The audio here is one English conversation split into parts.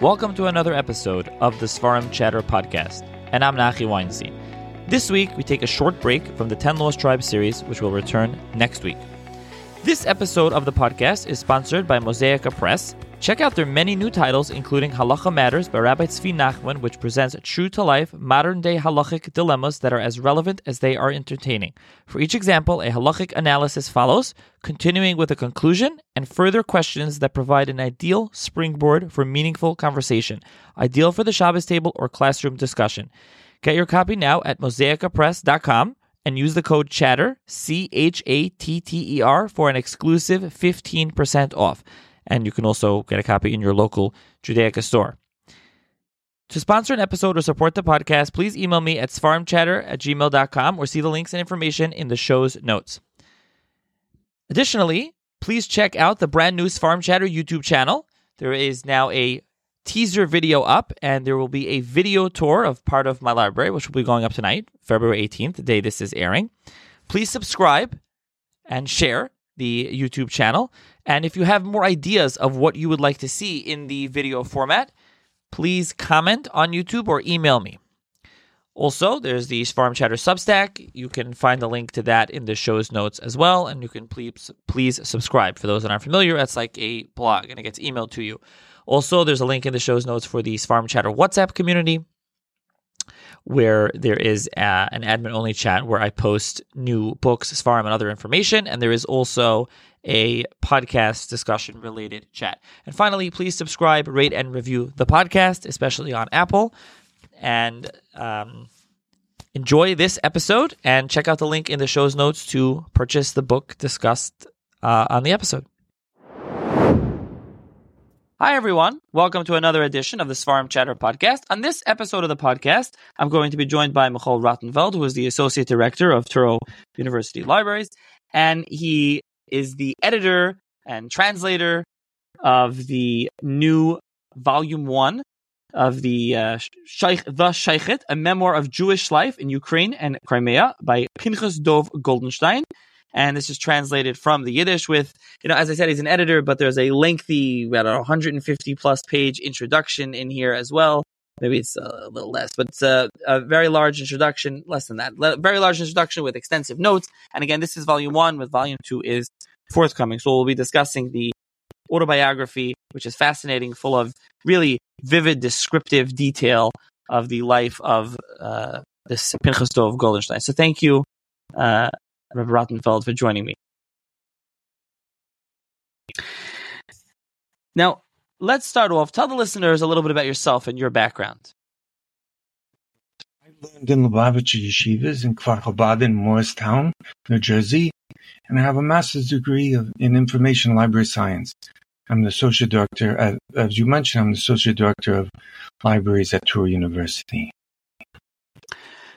Welcome to another episode of the Seforim Chatter podcast, and I'm Nachi Weinstein. This week, we take a short break from the 10 Lost Tribes series, which will return next week. This episode of the podcast is sponsored by Mosaica Press. Check out their many new titles, including Halachah Matters by Rabbi Tzvi Nachman, which presents true to life, modern day halachic dilemmas that are as relevant as they are entertaining. For each example, a halachic analysis follows, continuing with a conclusion and further questions that provide an ideal springboard for meaningful conversation, ideal for the Shabbos table or classroom discussion. Get your copy now at mosaicapress.com and use the code CHATTER, C H A T T E R, for an exclusive 15% off. And you can also get a copy in your local Judaica store. To sponsor an episode or support the podcast, please email me at seforimchatter at gmail.com or see the links and information in the show's notes. Additionally, please check out the brand new Seforim Chatter YouTube channel. There is now a teaser video up, and there will be a video tour of part of my library, which will be going up tonight, February 18th, the day this is airing. Please subscribe and share the YouTube channel. And if you have more ideas of what you would like to see in the video format, please comment on YouTube or email me. Also, there's the Seforim Chatter Substack. You can find the link to that in the show's notes as well, and you can please please subscribe. For those that aren't familiar, that's like a blog, and it gets emailed to you. Also, there's a link in the show's notes for the Seforim Chatter WhatsApp community, where there is a, an admin only chat where I post new books, Seforim, and other information. And there is also a podcast discussion related chat. And finally, please subscribe, rate, and review the podcast, especially on Apple. And um, enjoy this episode and check out the link in the show's notes to purchase the book discussed uh, on the episode. Hi, everyone. Welcome to another edition of the Seforim Chatter podcast. On this episode of the podcast, I'm going to be joined by Michoel Rotenfeld, who is the Associate Director of Touro University Libraries, and he is the editor and translator of the new volume one of the uh, Sheikh, The Shochet, a memoir of Jewish life in Ukraine and Crimea by Pinchas Dov Goldenshteyn and this is translated from the Yiddish with, you know, as I said, he's an editor, but there's a lengthy, don't 150 plus page introduction in here as well. Maybe it's a little less, but it's a, a very large introduction, less than that, very large introduction with extensive notes. And again, this is volume one, with volume two is forthcoming. So we'll be discussing the autobiography, which is fascinating, full of really vivid, descriptive detail of the life of uh, this Pinchas Dov Goldenshteyn. So thank you, uh, Rabbi Rotenfeld, for joining me. Now, let's start off. Tell the listeners a little bit about yourself and your background. I learned in Lubavitcher Yeshivas in Kfar Chabad in Morristown, New Jersey, and I have a master's degree of, in information library science. I'm the associate director, at, as you mentioned, I'm the associate director of libraries at Touro University.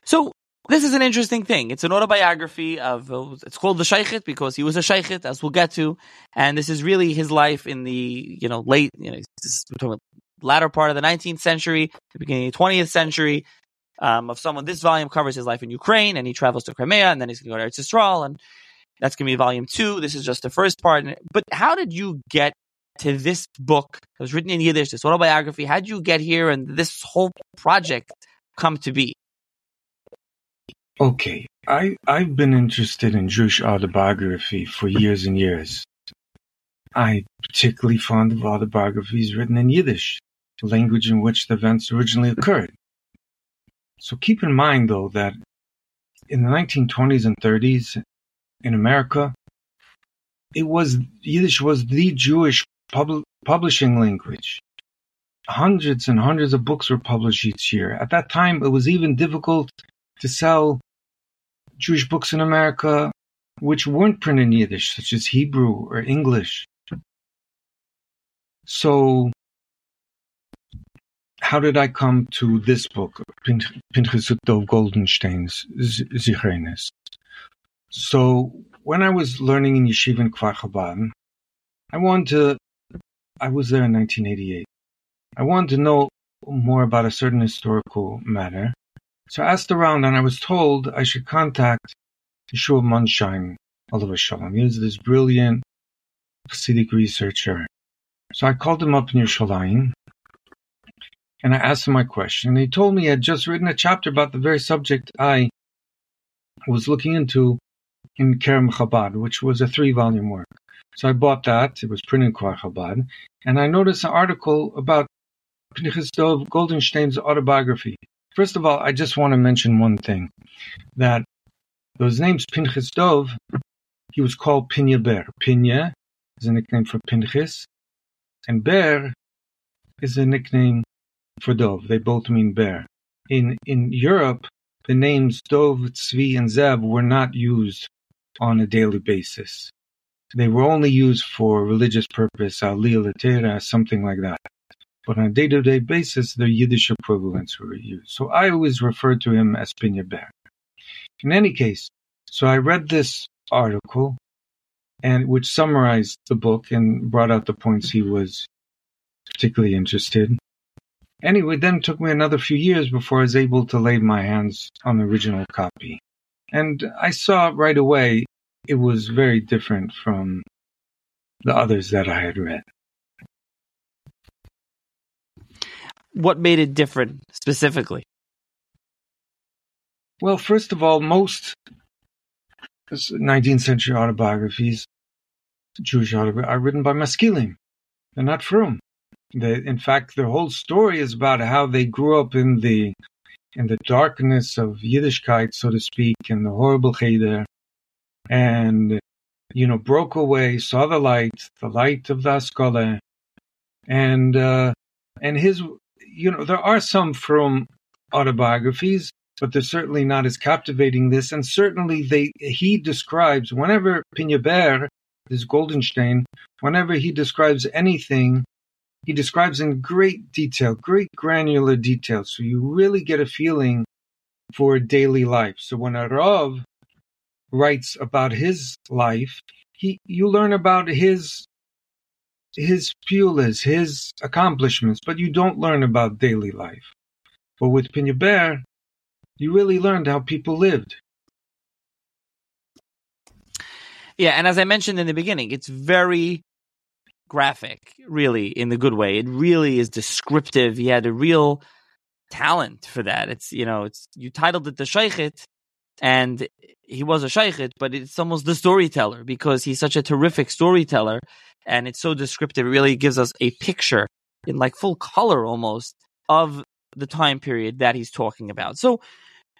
So, this is an interesting thing. It's an autobiography of, it's called The Shochet because he was a Shochet, as we'll get to. And this is really his life in the, you know, late, you know, latter part of the 19th century, the beginning of the 20th century, um, of someone. This volume covers his life in Ukraine and he travels to Crimea and then he's going to go to Eretz Yisrael and that's going to be volume two. This is just the first part. But how did you get to this book? It was written in Yiddish, this autobiography. How did you get here and this whole project come to be? Okay, I, I've been interested in Jewish autobiography for years and years. I'm particularly fond of autobiographies written in Yiddish, the language in which the events originally occurred. So keep in mind, though, that in the 1920s and 30s in America, it was Yiddish was the Jewish pub- publishing language. Hundreds and hundreds of books were published each year. At that time, it was even difficult to sell Jewish books in America which weren't printed in Yiddish, such as Hebrew or English. So, how did I come to this book, Pinchas Dov Goldenshteyn's Zichrenes? So, when I was learning in Yeshiva in Kfar Chabad, I wanted to, I was there in 1988. I wanted to know more about a certain historical matter. So I asked around and I was told I should contact Yeshua Mondshine, alav hashalom. He this brilliant Hasidic researcher. So I called him up in Yerushalayim and I asked him my question. And he told me he had just written a chapter about the very subject I was looking into in Kerem Chabad, which was a three volume work. So I bought that. It was printed in Kfar Chabad. And I noticed an article about Pinchas Dov Goldenshteyn's autobiography. First of all, I just want to mention one thing that those names Pinchas Dov, he was called Pinya Ber. Pinya is a nickname for Pinchas, and Ber is a nickname for Dov. They both mean bear. In in Europe, the names Dov, Tzvi, and Zev were not used on a daily basis. They were only used for religious purpose, aliyah something like that. But on a day-to-day basis, their Yiddish equivalents were used. So I always referred to him as Pinya Ber. In any case, so I read this article, and which summarized the book and brought out the points he was particularly interested. Anyway, then took me another few years before I was able to lay my hands on the original copy. And I saw right away it was very different from the others that I had read. What made it different specifically? Well, first of all, most 19th century autobiographies, Jewish autobiographies, are written by maskilim. They're not frum. They, in fact, their whole story is about how they grew up in the in the darkness of Yiddishkeit, so to speak, and the horrible cheder, and you know broke away, saw the light, the light of the Haskalah, and uh, and his you know there are some from autobiographies, but they're certainly not as captivating this, and certainly they he describes whenever Pinyaber, this Goldenshteyn, whenever he describes anything he describes in great detail, great granular detail. So you really get a feeling for daily life. So when a Rav writes about his life, he you learn about his his pulas, his accomplishments, but you don't learn about daily life. But with Pinyaber, you really learned how people lived. Yeah, and as I mentioned in the beginning, it's very graphic, really, in the good way. It really is descriptive. He had a real talent for that. It's you know, it's you titled it the Shochet, and he was a Shochet, but it's almost the storyteller because he's such a terrific storyteller, and it's so descriptive. It really gives us a picture in like full color almost of the time period that he's talking about. So,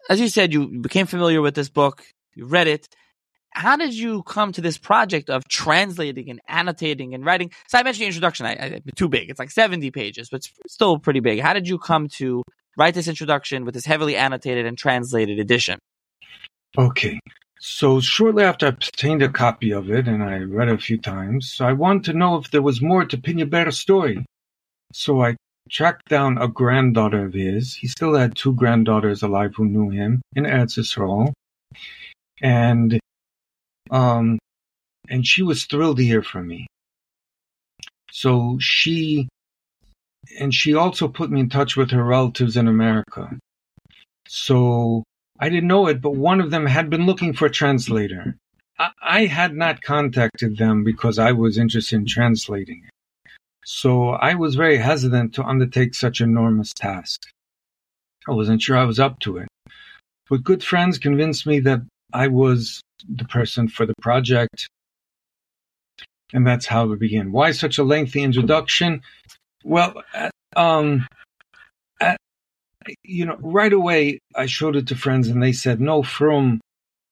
as you said, you became familiar with this book, you read it, how did you come to this project of translating and annotating and writing? So I mentioned the introduction. I, I, too big. It's like seventy pages, but it's still pretty big. How did you come to write this introduction with this heavily annotated and translated edition? Okay. So shortly after I obtained a copy of it, and I read it a few times, I wanted to know if there was more to Pinyaber's story. So I tracked down a granddaughter of his. He still had two granddaughters alive who knew him in Eretz. And um, and she was thrilled to hear from me. So she, and she also put me in touch with her relatives in America. So I didn't know it, but one of them had been looking for a translator. I, I had not contacted them because I was interested in translating it. So I was very hesitant to undertake such enormous task. I wasn't sure I was up to it. But good friends convinced me that I was the person for the project. And that's how it began. Why such a lengthy introduction? Well, um, at, you know, right away I showed it to friends, and they said, "No, Frum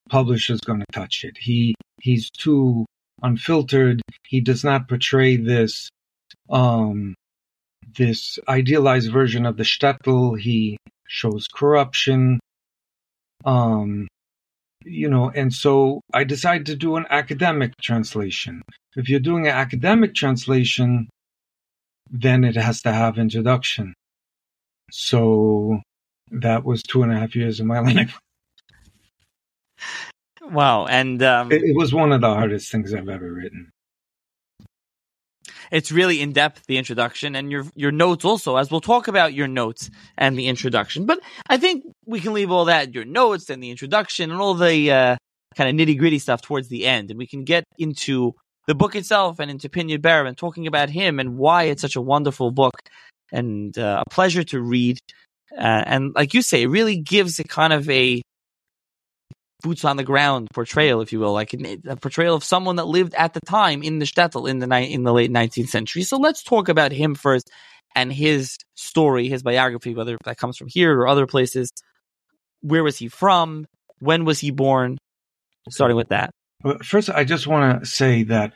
publisher's going to touch it. He he's too unfiltered. He does not portray this um, this idealized version of the shtetl. He shows corruption. Um, you know, and so I decided to do an academic translation. If you're doing an academic translation, then it has to have introduction. So that was two and a half years of my life. Wow, and um, it, it was one of the hardest things I've ever written. It's really in depth the introduction and your your notes also as we'll talk about your notes and the introduction. But i think we can leave all that your notes and the introduction and all the uh, kind of nitty gritty stuff towards the end. And we can get into the book itself and into Pinya Ber and talking about him and why it's such a wonderful book and uh, a pleasure to read. Uh, and like you say, it really gives a kind of a boots on the ground portrayal, if you will, like a portrayal of someone that lived at the time in the shtetl in the ni- in the late 19th century. So let's talk about him first and his story, his biography, whether that comes from here or other places. Where was he from? When was he born? Starting with that. First, I just want to say that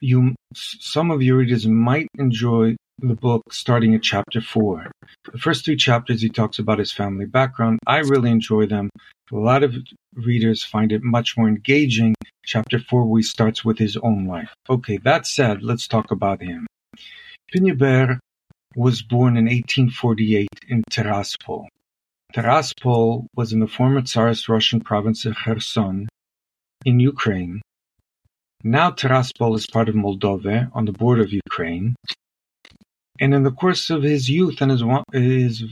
you, some of your readers might enjoy the book starting at chapter four. The first three chapters, he talks about his family background. I really enjoy them. A lot of readers find it much more engaging. Chapter four, where he starts with his own life. Okay, that said, let's talk about him. Pinyeber was born in 1848 in Tiraspol. Tiraspol was in the former Tsarist Russian province of Kherson in Ukraine. Now Tiraspol is part of Moldova on the border of Ukraine. And in the course of his youth and his, his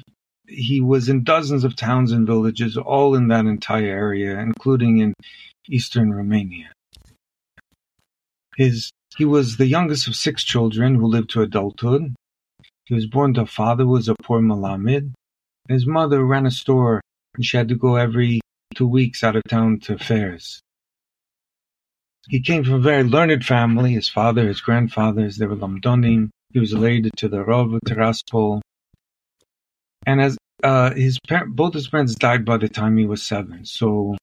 he was in dozens of towns and villages, all in that entire area, including in eastern Romania. His, he was the youngest of six children who lived to adulthood. He was born to a father who was a poor Malamed. His mother ran a store and she had to go every two weeks out of town to fairs. He came from a very learned family. His father, his grandfathers, they were Lamdonim. He was related to the Rav Tiraspol. And as uh, his par- both his parents died by the time he was seven. So,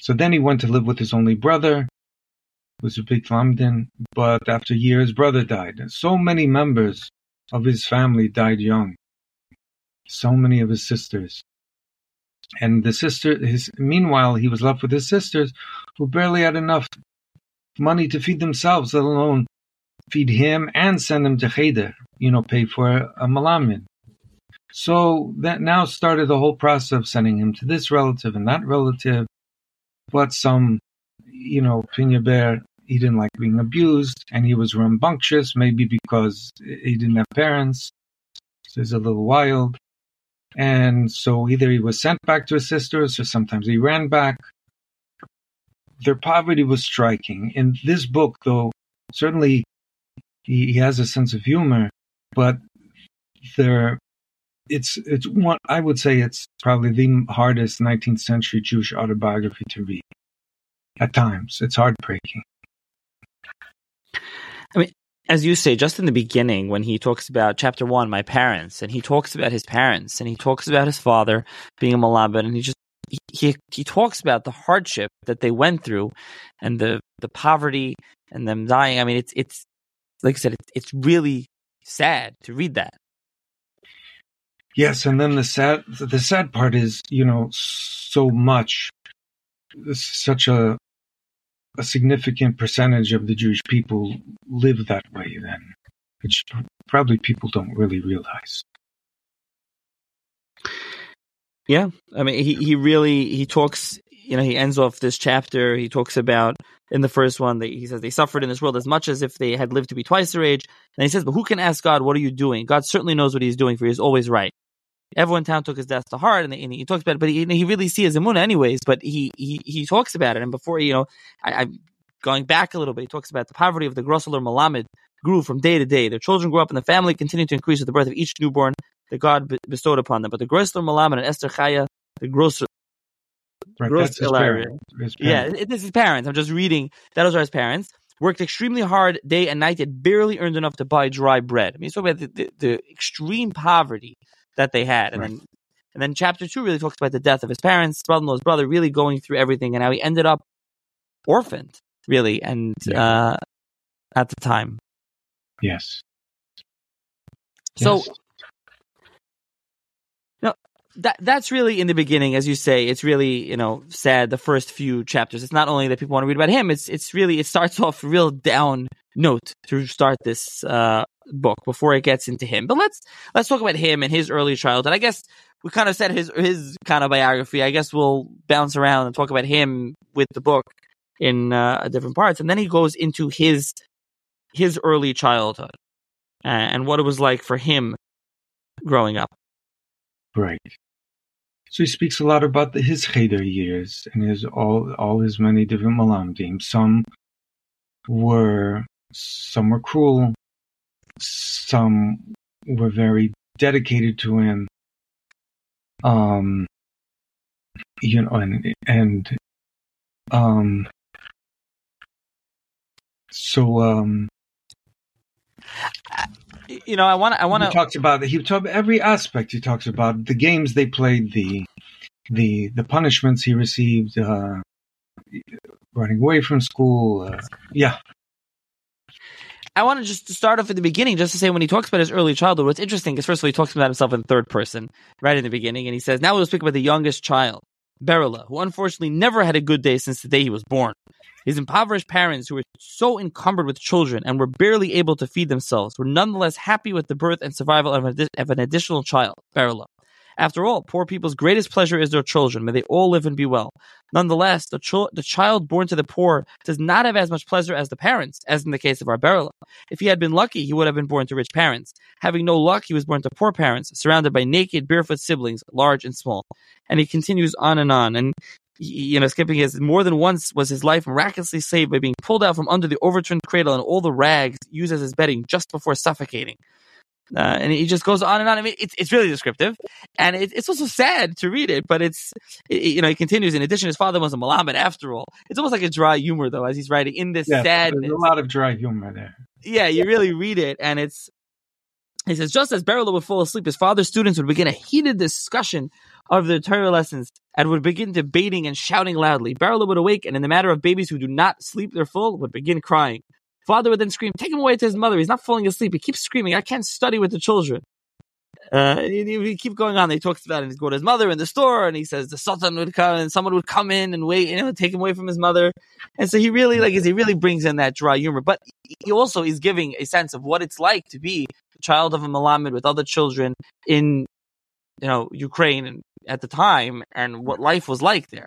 so then he went to live with his only brother, who was a big Lamdin. But after a year, his brother died. And so many members of his family died young. So many of his sisters. And the sister, his, meanwhile, he was left with his sisters who barely had enough money to feed themselves, let alone feed him and send him to Cheder, you know, pay for a malamed. So that now started the whole process of sending him to this relative and that relative. But some, you know, Pinyeber, he didn't like being abused and he was rambunctious, maybe because he didn't have parents. So he's a little wild. And so either he was sent back to his sisters or sometimes he ran back. Their poverty was striking. In this book, though, certainly he, he has a sense of humor, but there it's it's one I would say it's probably the hardest 19th century Jewish autobiography to read. At times, it's heartbreaking. I mean, as you say, just in the beginning, when he talks about chapter one, my parents, and he talks about his parents, and he talks about his father being a Malamed, and he just he, he talks about the hardship that they went through, and the the poverty and them dying. I mean, it's it's like I said, it, it's really sad to read that. Yes, and then the sad the sad part is, you know, so much such a a significant percentage of the Jewish people live that way then, which probably people don't really realize. Yeah, I mean, he, he really he talks. You know, he ends off this chapter. He talks about in the first one that he says they suffered in this world as much as if they had lived to be twice their age. And he says, "But who can ask God, what are you doing? God certainly knows what He's doing, for He is always right." Everyone in town took his death to heart, and, and he talks about it. But he, he really sees Amuna anyways. But he he he talks about it, and before you know, I, am going back a little bit. He talks about the poverty of the Grosseler Malamed grew from day to day. Their children grew up, and the family continued to increase with the birth of each newborn that God bestowed upon them. But the Grosseler Malamed and Esther Chaya, the Grosser Right, Gross his parents. His parents. Yeah, it is his parents. I'm just reading. That was his parents. Worked extremely hard day and night, yet barely earned enough to buy dry bread. I mean, so about the, the, the, extreme poverty that they had, and right. then and then chapter two really talks about the death of his parents, brother-in-law's brother, really going through everything, and how he ended up orphaned, really, and yeah. uh, at the time. Yes. So, yes that that's really in the beginning, as you say. It's really you know sad. The first few chapters. It's not only that people want to read about him. It's it's really it starts off real down note to start this uh, book before it gets into him. But let's let's talk about him and his early childhood. I guess we kind of said his his kind of biography. I guess we'll bounce around and talk about him with the book in uh, different parts, and then he goes into his his early childhood and what it was like for him growing up. Right. So he speaks a lot about the, his Cheder years and his all all his many different malamdim. Some were some were cruel, some were very dedicated to him. Um, you know, and and um, so um, you know, I want I want to talks about he talks about every aspect. He talks about the games they played, the the the punishments he received, uh, running away from school. Uh, yeah, I want to just start off at the beginning, just to say when he talks about his early childhood, what's interesting is first of all he talks about himself in third person right in the beginning, and he says, "Now we'll speak about the youngest child, Berila, who unfortunately never had a good day since the day he was born. His impoverished parents, who were so encumbered with children and were barely able to feed themselves, were nonetheless happy with the birth and survival of, an- additional child, Berila. After all, poor people's greatest pleasure is their children. May they all live and be well. Nonetheless, the, chil- the child born to the poor does not have as much pleasure as the parents, as in the case of our Berila. If he had been lucky, he would have been born to rich parents. Having no luck, he was born to poor parents, surrounded by naked, barefoot siblings, large and small. And he continues on and on. And you know, skipping his more than once was his life miraculously saved by being pulled out from under the overturned cradle and all the rags used as his bedding just before suffocating. Uh, and he just goes on and on. I mean, it's it's really descriptive, and it, it's also sad to read it. But it's it, you know he continues. In addition, his father was a Malamed after all. It's almost like a dry humor though, as he's writing in this yeah, sadness. There's a lot of dry humor there. Yeah, you really read it, and it's. He says, just as Berila would fall asleep, his father's students would begin a heated discussion of their Torah lessons and would begin debating and shouting loudly. Berila would awake, and in the matter of babies who do not sleep their full, would begin crying. Father would then scream, "Take him away to his mother! He's not falling asleep. He keeps screaming. I can't study with the children." Uh, and he we keep going on. He talks about it. He's going to his mother in the store, and he says the sultan would come, and someone would come in and wait, you know, take him away from his mother. And so he really, like, he really brings in that dry humor, but he also is giving a sense of what it's like to be a child of a Malamed with other children in, you know, Ukraine at the time, and what life was like there.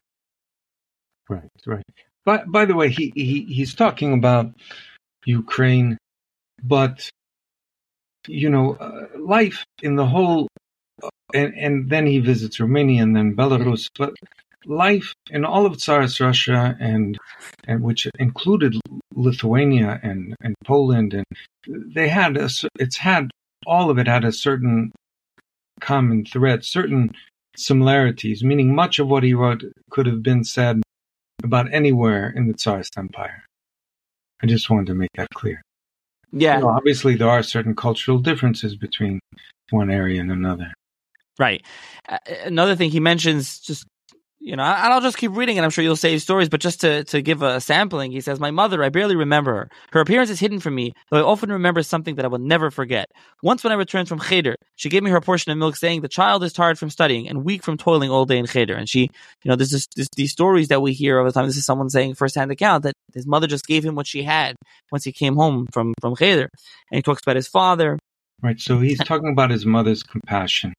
Right, right. But by the way, he, he he's talking about Ukraine, but you know, uh, life in the whole, uh, and and then he visits Romania and then Belarus. But life in all of Tsarist Russia and and which included Lithuania and and Poland, and they had a, it's had all of it had a certain common thread, certain similarities, meaning much of what he wrote could have been said about anywhere in the Tsarist Empire. I just wanted to make that clear. Yeah. You know, obviously, there are certain cultural differences between one area and another. Right. Another thing he mentions, just you know, and I'll just keep reading, and I'm sure you'll save stories. But just to to give a sampling, he says, "My mother, I barely remember her. Her appearance is hidden from me, though I often remember something that I will never forget. Once, when I returned from cheder, she gave me her portion of milk, saying, "The child is tired from studying and weak from toiling all day in cheder." And she, you know, this is this, these stories that we hear all the time. This is someone saying firsthand account that his mother just gave him what she had once he came home from from cheder, and he talks about his father. Right. So he's talking about his mother's compassion,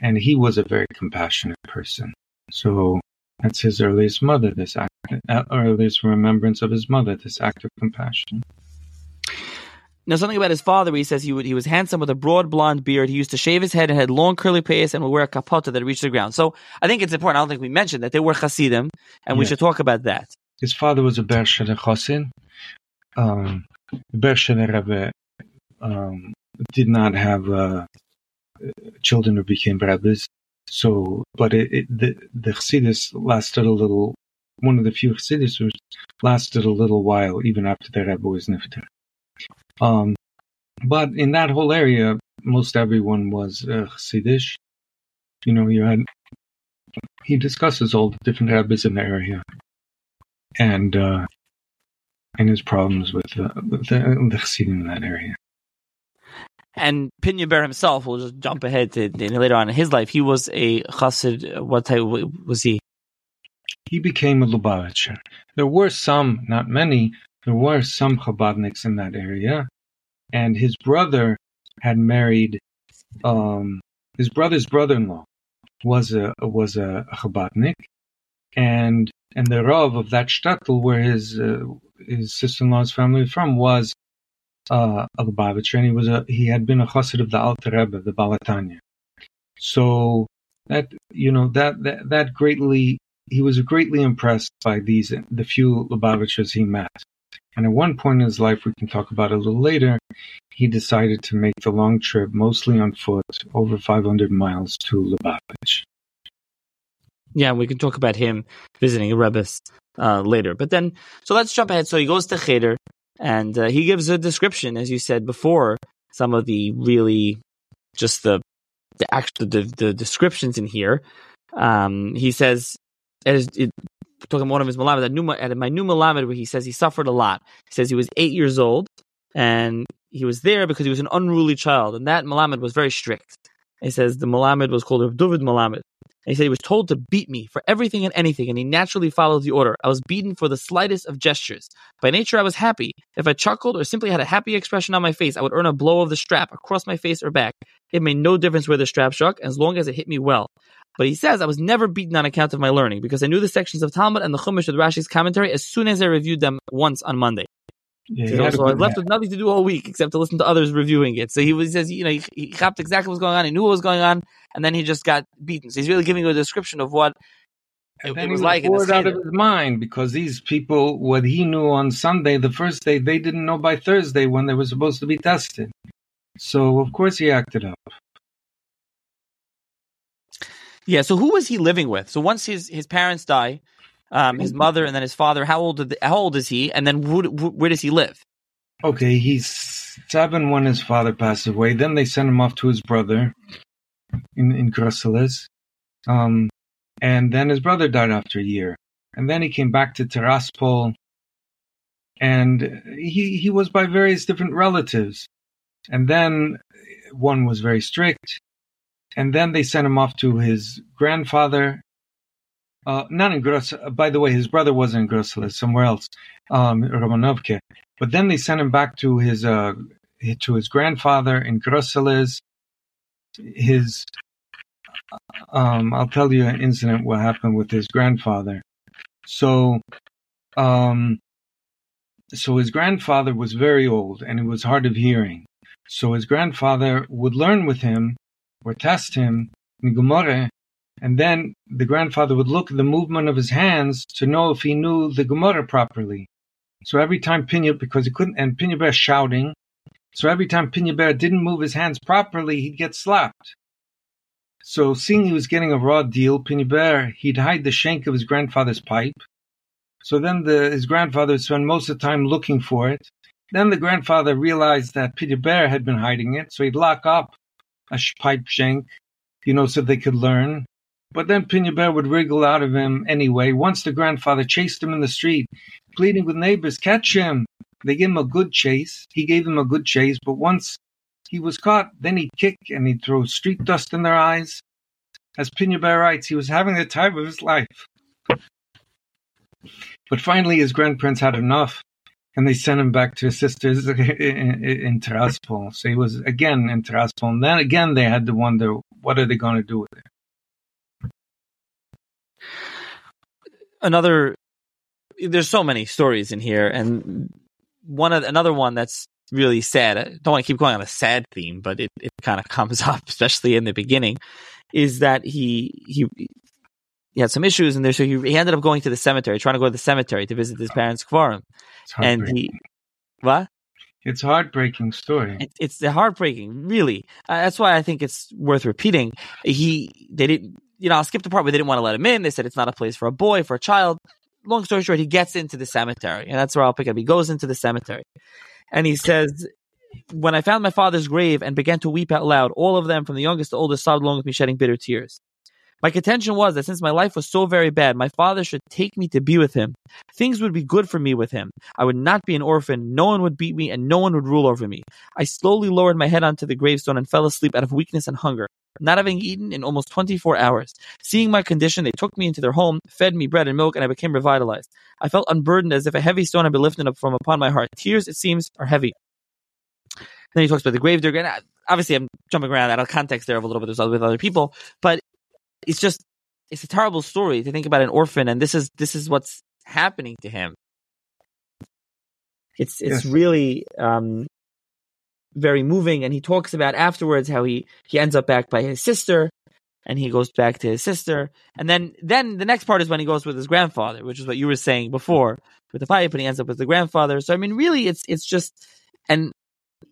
and he was a very compassionate person. So that's his earliest mother, this act, uh, earliest remembrance of his mother, this act of compassion. Now, something about his father, he says he would, he was handsome with a broad blonde beard. He used to shave his head and had long curly payas and would wear a kapota that reached the ground. So I think it's important. I don't think we mentioned that they were Hasidim, and we should talk about that. His father was a Bershele Chosin. Um, Bershele Rebbe um, did not have uh, children who became Rebbes. So, but it, it, the the lasted a little. One of the few Chassidus who lasted a little while, even after the Rebbe was nifter. Um, but in that whole area, most everyone was uh. You know, you had. He discusses all the different Rebbes in the area, and uh, and his problems with, uh, the, the in that area. And Pinya Ber himself, we'll just jump ahead to, to later on in his life. He was a Chassid. What type was he? He became a Lubavitcher. There were some, not many, there were some Chabadniks in that area, and his brother had married. Um, his brother's brother-in-law was a was a Chabadnik, and and the Rav of that shtetl where his uh, his sister-in-law's family was from was uh, a Lubavitcher, and he was a he had been a chassid of the Alter Rebbe, the Baal HaTanya. So that you know that that that greatly he was greatly impressed by these the few Lubavitchers he met, And at one point in his life, we can talk about a little later, he decided to make the long trip, mostly on foot, over 500 miles to Lubavitch. Yeah, we can talk about him visiting Rebbe's uh, later. But then, so let's jump ahead. So he goes to Cheder, and uh, he gives a description, as you said before, some of the really just the the actual the, the descriptions in here. Um, he says, as it, talking one of his malamed, at my new malamed, where he says he suffered a lot. He says he was eight years old, and he was there because he was an unruly child, and that malamed was very strict. He says the malamed was called Rav David Malamed. And he said he was told to beat me for everything and anything, and he naturally followed the order. I was beaten for the slightest of gestures. By nature, I was happy. If I chuckled or simply had a happy expression on my face, I would earn a blow of the strap across my face or back. It made no difference where the strap struck, as long as it hit me well. But he says I was never beaten on account of my learning, because I knew the sections of Talmud and the Chumash with Rashi's commentary as soon as I reviewed them once on Monday. Yeah, so I left with nothing to do all week except to listen to others reviewing it. So he, was, he says, you know, he, he exactly what was going on. He knew what was going on, and then he just got beaten. So he's really giving you a description of what it, it was like. Bored out of his mind because these people, what he knew on Sunday, the first day, they didn't know by Thursday when they were supposed to be tested. So of course he acted up. Yeah. So who was he living with? So once his his parents die, um, his mother, and then his father. How old? Did, how old is he? And then who, who, where does he live? Okay, he's seven when his father passed away. Then they sent him off to his brother in in Grosseles. Um, and then his brother died after a year. And then he came back to Tiraspol, and he he was by various different relatives. And then one was very strict, and then they sent him off to his grandfather uh, not in Gross. Uh, by the way, his brother was in Grosseles, somewhere else, um, Romanovke. But then they sent him back to his uh, to his grandfather in Grosseles. His, um, I'll tell you an incident what happened with his grandfather. So, um, so his grandfather was very old and he was hard of hearing. So his grandfather would learn with him or test him in Gemara and then the grandfather would look at the movement of his hands to know if he knew the Gemara properly. So every time Pinya, because he couldn't, and Pinya Ber shouting, so every time Pinya Ber didn't move his hands properly, he'd get slapped. So seeing he was getting a raw deal, Pinya Ber, he'd hide the shank of his grandfather's pipe. So then the, his grandfather would spend most of the time looking for it. Then the grandfather realized that Pinya Ber had been hiding it, so he'd lock up a pipe shank, you know, so they could learn. But then Bear would wriggle out of him anyway. Once the grandfather chased him in the street, pleading with neighbors, catch him. They gave him a good chase. He gave them a good chase, but once he was caught, then he'd kick and he'd throw street dust in their eyes. As Bear writes, he was having the time of his life. But finally, his grandparents had enough, and they sent him back to his sisters in, in, Tiraspol. So he was again in Tiraspol. And then again, they had to wonder, what are they going to do with it? Another there's so many stories in here and one of another one that's really sad. I don't want to keep going on a sad theme, but it, it kind of comes up, especially in the beginning, is that he he he had some issues and there so he, he ended up going to the cemetery, trying to go to the cemetery to visit his parents' kvarim. And he what? It's a heartbreaking story. It, it's heartbreaking, really. Uh, that's why I think it's worth repeating. He they didn't you know, I'll skip the part where they didn't want to let him in. They said it's not a place for a boy, for a child. Long story short, he gets into the cemetery, and that's where I'll pick up. He goes into the cemetery, and he says, "When I found my father's grave and began to weep out loud, all of them, from the youngest to oldest, sobbed along with me, shedding bitter tears. My contention was that since my life was so very bad, my father should take me to be with him. Things would be good for me with him. I would not be an orphan, no one would beat me, and no one would rule over me. I slowly lowered my head onto the gravestone and fell asleep out of weakness and hunger not having eaten in almost 24 hours. Seeing my condition, they took me into their home, fed me bread and milk, and I became revitalized. I felt unburdened as if a heavy stone had been lifted up from upon my heart. Tears, it seems, are heavy. Then he talks about the gravedigger. And obviously, I'm jumping around out of context there of a little bit. With other people, but it's just it's a terrible story to think about an orphan, and this is this is what's happening to him. It's it's really um, very moving. And he talks about afterwards how he, he ends up back by his sister and he goes back to his sister. And then, then the next part is when he goes with his grandfather, which is what you were saying before with the pipe, and he ends up with the grandfather. So I mean, really, it's it's just, and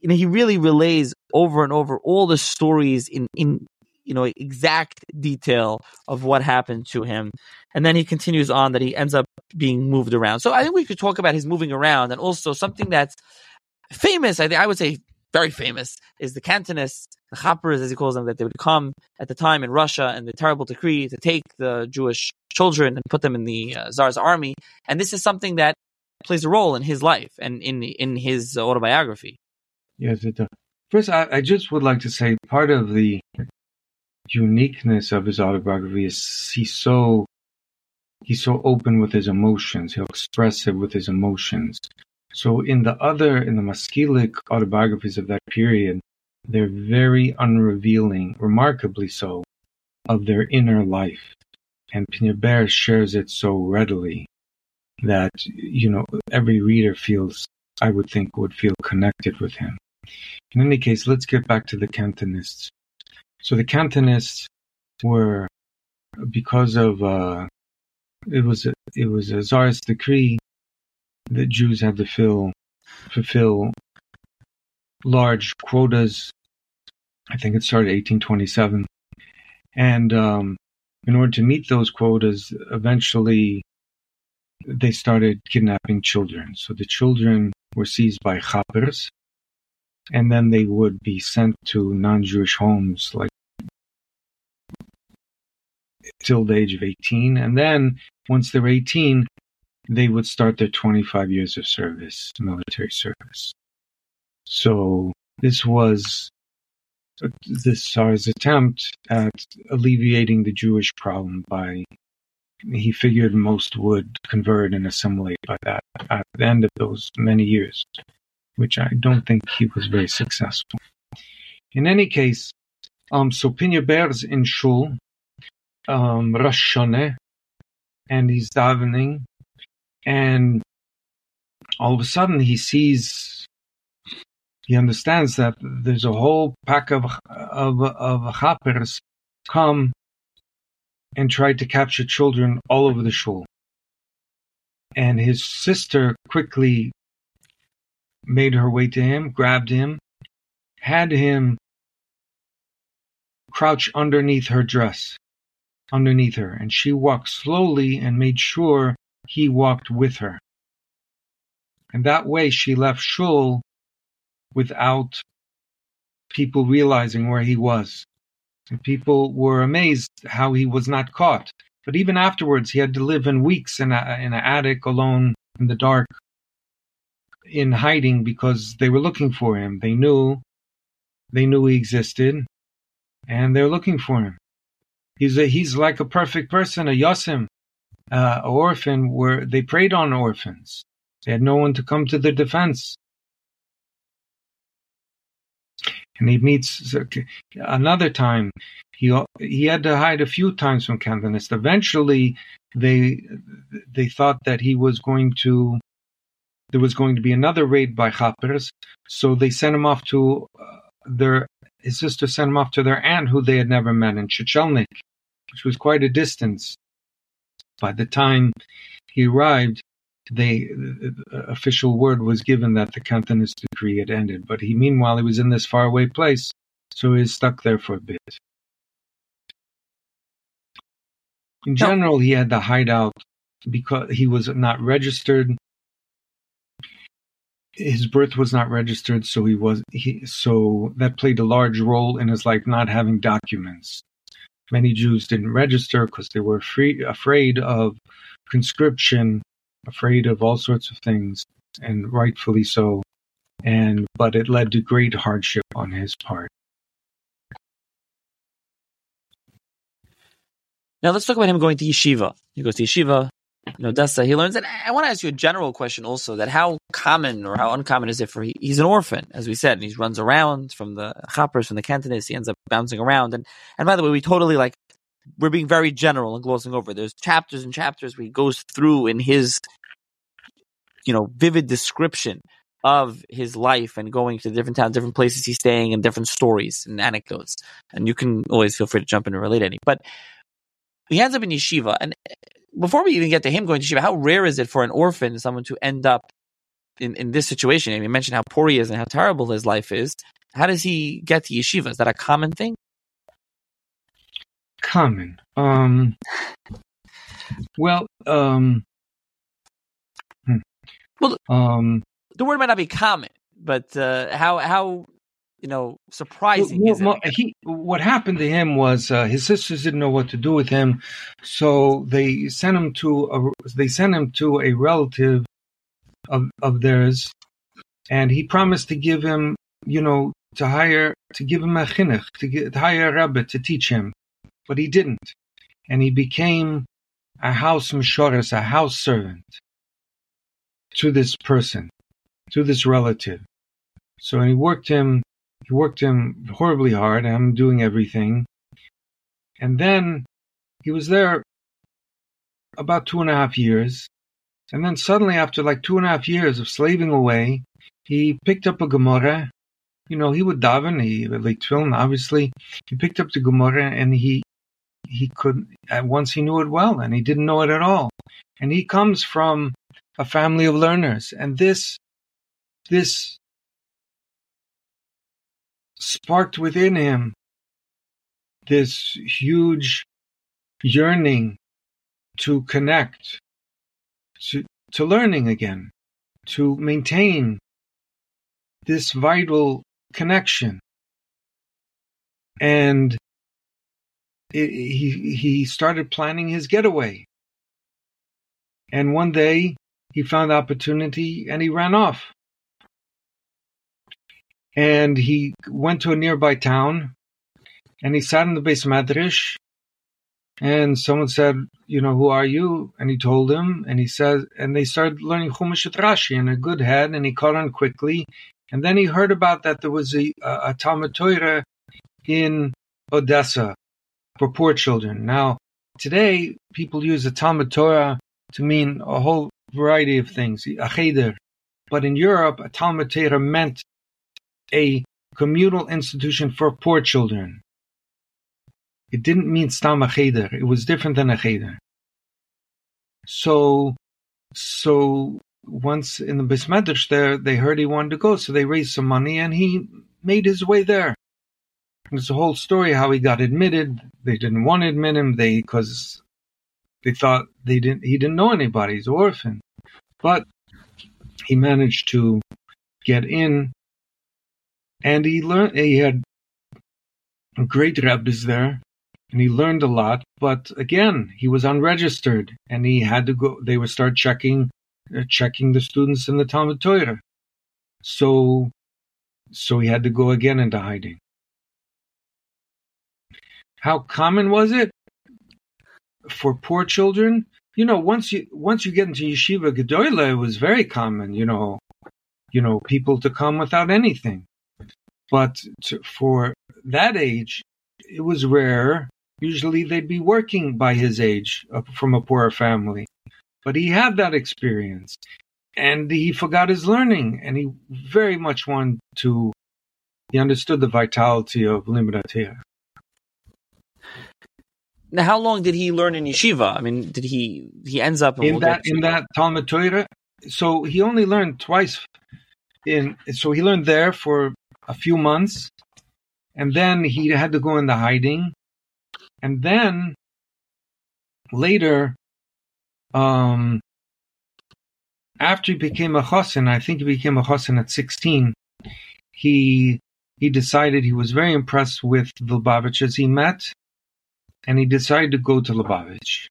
you know, he really relays over and over all the stories in in you know exact detail of what happened to him, and then he continues on that he ends up being moved around. So I think we could talk about his moving around, and also something that's famous. I think I would say very famous is the Cantonists, the Chappers, as he calls them, that they would come at the time in Russia and the terrible decree to take the Jewish children and put them in the uh, Tsar's army. And this is something that plays a role in his life and in in his autobiography. Yes, it does. First, I, I just would like to say part of the uniqueness of his autobiography is he's so he's so open with his emotions. He'll express it with his emotions. So in the other, in the Maskilik autobiographies of that period, they're very unrevealing, remarkably so, of their inner life. And Pinye Ber shares it so readily that, you know, every reader feels, I would think, would feel connected with him. In any case, let's get back to the Cantonists. So the Cantonists were, because of, uh, it was a, it was a czarist decree that Jews had to fill, fulfill large quotas. I think it started 1827. And um, in order to meet those quotas, eventually they started kidnapping children. So the children were seized by chappers, and then they would be sent to non-Jewish homes, like till the age of 18. And then once they're 18, they would start their 25 years of service, military service. So this was uh, the Tsar's attempt at alleviating the Jewish problem by he figured most would convert and assimilate by that at the end of those many years, which I don't think he was very successful. In any case, um, so Pinye Ber's in Shul, um, Rosh Hashanah, and he's davening, and all of a sudden he sees he understands that there's a whole pack of of of chappers come and try to capture children all over the shul. And his sister quickly made her way to him, grabbed him, had him crouch underneath her dress, underneath her, and she walked slowly and made sure he walked with her. And that way she left Shul without people realizing where he was. And people were amazed how he was not caught. But even afterwards, he had to live in weeks in, a, in an attic alone in the dark, in hiding because they were looking for him. They knew, they knew he existed, and they're looking for him. He's a, he's like a perfect person, a Yosim uh, orphan where they preyed on orphans. They had no one to come to their defense. And he meets another time. He he had to hide a few times from Cantonists. Eventually, they they thought that he was going to there was going to be another raid by Chappers, so they sent him off to uh, their his sister sent him off to their aunt who they had never met in Chichelnik, which was quite a distance. By the time he arrived, the official word was given that the Cantonist decree had ended. But he, meanwhile, he was in this faraway place, so he was stuck there for a bit. In general, he had to hide out because he was not registered. His birth was not registered, so he was he, so that played a large role in his life not having documents. Many Jews didn't register because they were free, afraid of conscription, afraid of all sorts of things, and rightfully so. And but it led to great hardship on his part. Now let's talk about him going to yeshiva. He goes to yeshiva in Odessa. He learns, and I want to ask you a general question also: that how common or how uncommon is it for he, he's an orphan, as we said, and he runs around from the chappers, from the cantonists. He ends up bouncing around, and and by the way, we totally like we're being very general and glossing over. There's chapters and chapters where he goes through in his, you know, vivid description of his life and going to different towns, different places he's staying, and different stories and anecdotes. And you can always feel free to jump in and relate any. But he ends up in yeshiva. And before we even get to him going to yeshiva, how rare is it for an orphan, someone to end up in, in this situation? I mean, you mentioned how poor he is and how terrible his life is. How does he get to yeshiva? Is that a common thing? Common. Um, well, um, hmm. well, um, the word might not be common, but uh, how how you know surprising well, well, he, what happened to him was uh, his sisters didn't know what to do with him, so they sent him to a, they sent him to a relative of of theirs, and he promised to give him, you know, to hire to give him a chinuch, to, get, to hire a rabbi to teach him, but he didn't, and he became a house mishoras, a house servant to this person, to this relative. So he worked him, he worked him horribly hard. I'm doing everything, and then he was there about two and a half years, and then suddenly, after like two and a half years of slaving away, he picked up a Gemara. You know, he would daven, he like film, obviously. He picked up the Gemara and he he couldn't. at once he knew it well and he didn't know it at all. And he comes from a family of learners. And this this sparked within him this huge yearning to connect to, to learning again, to maintain this vital connection. And it, he, he started planning his getaway. And one day he found opportunity and he ran off. And he went to a nearby town and he sat in the beis medrash and someone said, you know, who are you? And he told him, and he said, and they started learning Chumash at Rashi in a good head, and he caught on quickly. And then he heard about that there was a, a, a Talmud Torah in Odessa for poor children. Now, today, people use the Talmud Torah to mean a whole variety of things, a cheder. But in Europe, a Talmud Torah meant a communal institution for poor children. It didn't mean stam a cheder. It was different than a cheder. So, so once in the Beis Medrash there, they heard he wanted to go, so they raised some money and he made his way there. It's a whole story how he got admitted. They didn't want to admit him. They because they thought they didn't. He didn't know anybody. He's an orphan, but he managed to get in, and he learned. He had great rabbis there, and he learned a lot. But again, he was unregistered, and he had to go. They would start checking, uh, checking the students in the Talmud Torah. So, so he had to go again into hiding. How common was it for poor children? You know, once you once you get into yeshiva gedola, it was very common. You know, you know, people to come without anything. But to, for that age, it was rare. Usually, they'd be working by his age uh, from a poorer family. But he had that experience, and he forgot his learning, and he very much wanted to. He understood the vitality of limud Torah. Now, how long did he learn in yeshiva? I mean, did he he ends up in that in that Talmud Torah? So he only learned twice. In so he learned there for a few months, and then he had to go into hiding, and then later, um, after he became a chassan, I think he became a chassan at sixteen. He he decided he was very impressed with the Lubavitchers he met, and he decided to go to Lubavitch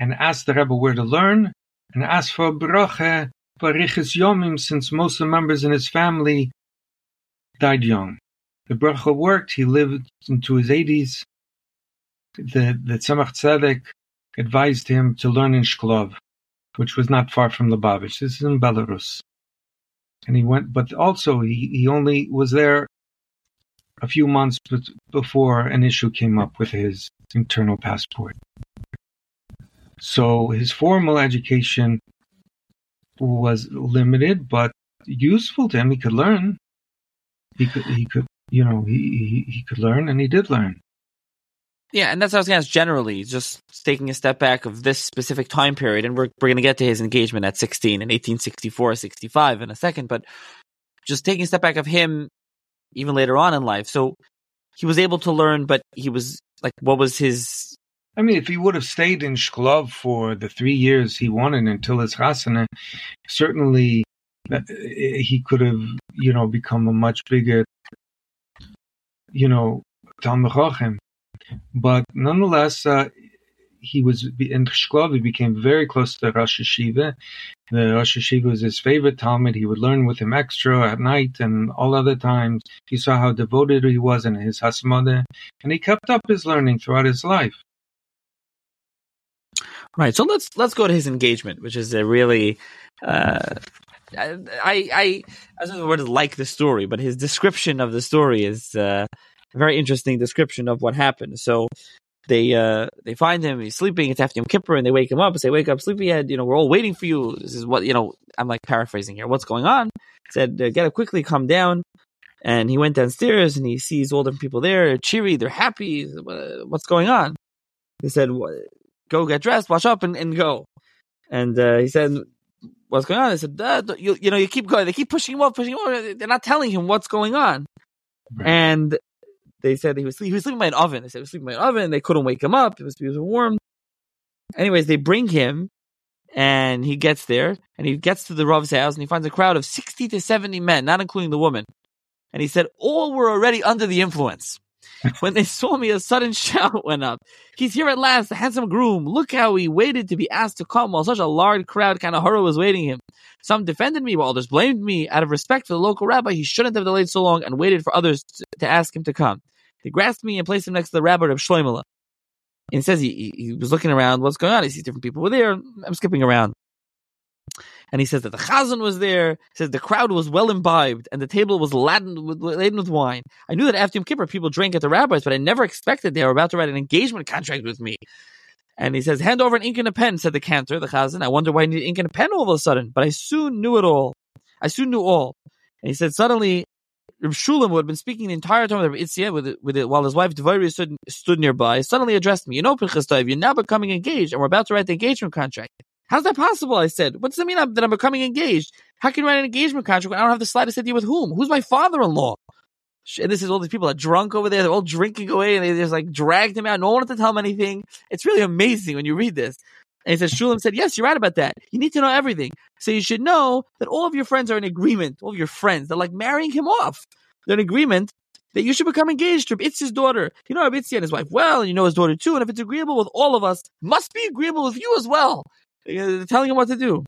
and asked the Rebbe where to learn and asked for a bracha for Riches Yomim since most of the members in his family died young. The bracha worked. He lived into his 80s. The, the Tzemach Tzedek advised him to learn in Shklov, which was not far from Lubavitch. This is in Belarus. And he went, but also he, he only was there a few months before an issue came up with his internal passport. So his formal education was limited, but useful to him. He could learn. He could, he could, you know, he, he, he could learn and he did learn. Yeah, and that's what I was going to ask generally, just taking a step back of this specific time period. And we're, we're going to get to his engagement at 16 in 1864, 65 in a second, but just taking a step back of him even later on in life. So he was able to learn, but he was like, what was his? I mean, if he would have stayed in Shklov for the three years he wanted until his chasana, certainly he could have, you know, become a much bigger, you know, Talmid Chochem. But nonetheless, uh, he was in Shklov. He became very close to Rosh Yeshiva. The Rosh Yeshiva was his favorite Talmud. He would learn with him extra at night and all other times. He saw how devoted he was in his Hasmada, and he kept up his learning throughout his life. Right. So let's let's go to his engagement, which is a really. Uh, I I I don't know the word like the story, but his description of the story is uh, a very interesting description of what happened. So they uh they find him he's sleeping it's after Yom Kippur and they wake him up and say wake up sleepyhead you know we're all waiting for you this is what you know I'm like paraphrasing here what's going on he said uh, get up quickly come down and he went downstairs and he sees all different people there cheery they're happy what's going on he said go get dressed wash up and, and go and uh, he said what's going on They said you, you know you keep going they keep pushing him up pushing him up they're not telling him what's going on right. and they said he was sleeping, he was sleeping by an oven. They said he was sleeping by an oven. They couldn't wake him up. It was, it was warm. Anyways, they bring him and he gets there and he gets to the Rav's house and he finds a crowd of 60 to 70 men, not including the woman. And he said, all were already under the influence. When they saw me, a sudden shout went up. He's here at last, the handsome groom. Look how he waited to be asked to come while such a large crowd kind of horror was waiting him. Some defended me while others blamed me. Out of respect for the local rabbi, he shouldn't have delayed so long and waited for others to ask him to come. They grasped me and placed him next to the rabbi of Shloimela. And he says he, he was looking around, what's going on? He sees different people were there. I'm skipping around. And he says that the chazan was there. He says the crowd was well imbibed and the table was laden with, laden with wine. I knew that after Yom Kippur people drank at the rabbis, but I never expected they were about to write an engagement contract with me. And he says, hand over an ink and a pen, said the cantor, the chazan. I wonder why I need ink and a pen all of a sudden, but I soon knew it all. I soon knew all. And he said, suddenly Reb Shulam, who had been speaking the entire time with Reb Itzia, with it, with it, while his wife Devaria stood, stood nearby, suddenly addressed me. You know, Pinchas you're now becoming engaged, and we're about to write the engagement contract. How's that possible? I said. What does it mean that I'm becoming engaged? How can you write an engagement contract when I don't have the slightest idea with whom? Who's my father-in-law? And this is all these people are drunk over there. They're all drinking away, and they just like dragged him out. No one wanted to tell him anything. It's really amazing when you read this. And he says, Shulam said, yes, you're right about that. You need to know everything. So you should know that all of your friends are in agreement. All of your friends, they're like marrying him off. They're in agreement that you should become engaged to Itz's daughter. You know Itzi and his wife well, and you know his daughter too. And if it's agreeable with all of us, must be agreeable with you as well. They're telling him what to do.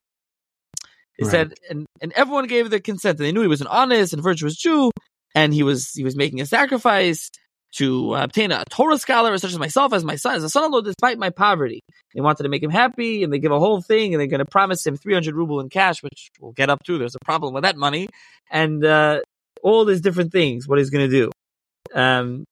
He right. said, and, and everyone gave their consent. And they knew he was an honest and virtuous Jew, and he was he was making a sacrifice to obtain a Torah scholar such as myself, as my son, as a son-in-law, despite my poverty. They wanted to make him happy, and they give a whole thing, and they're going to promise him 300 ruble in cash, which we'll get up to. There's a problem with that money. And uh, all these different things, what he's going to do. Um,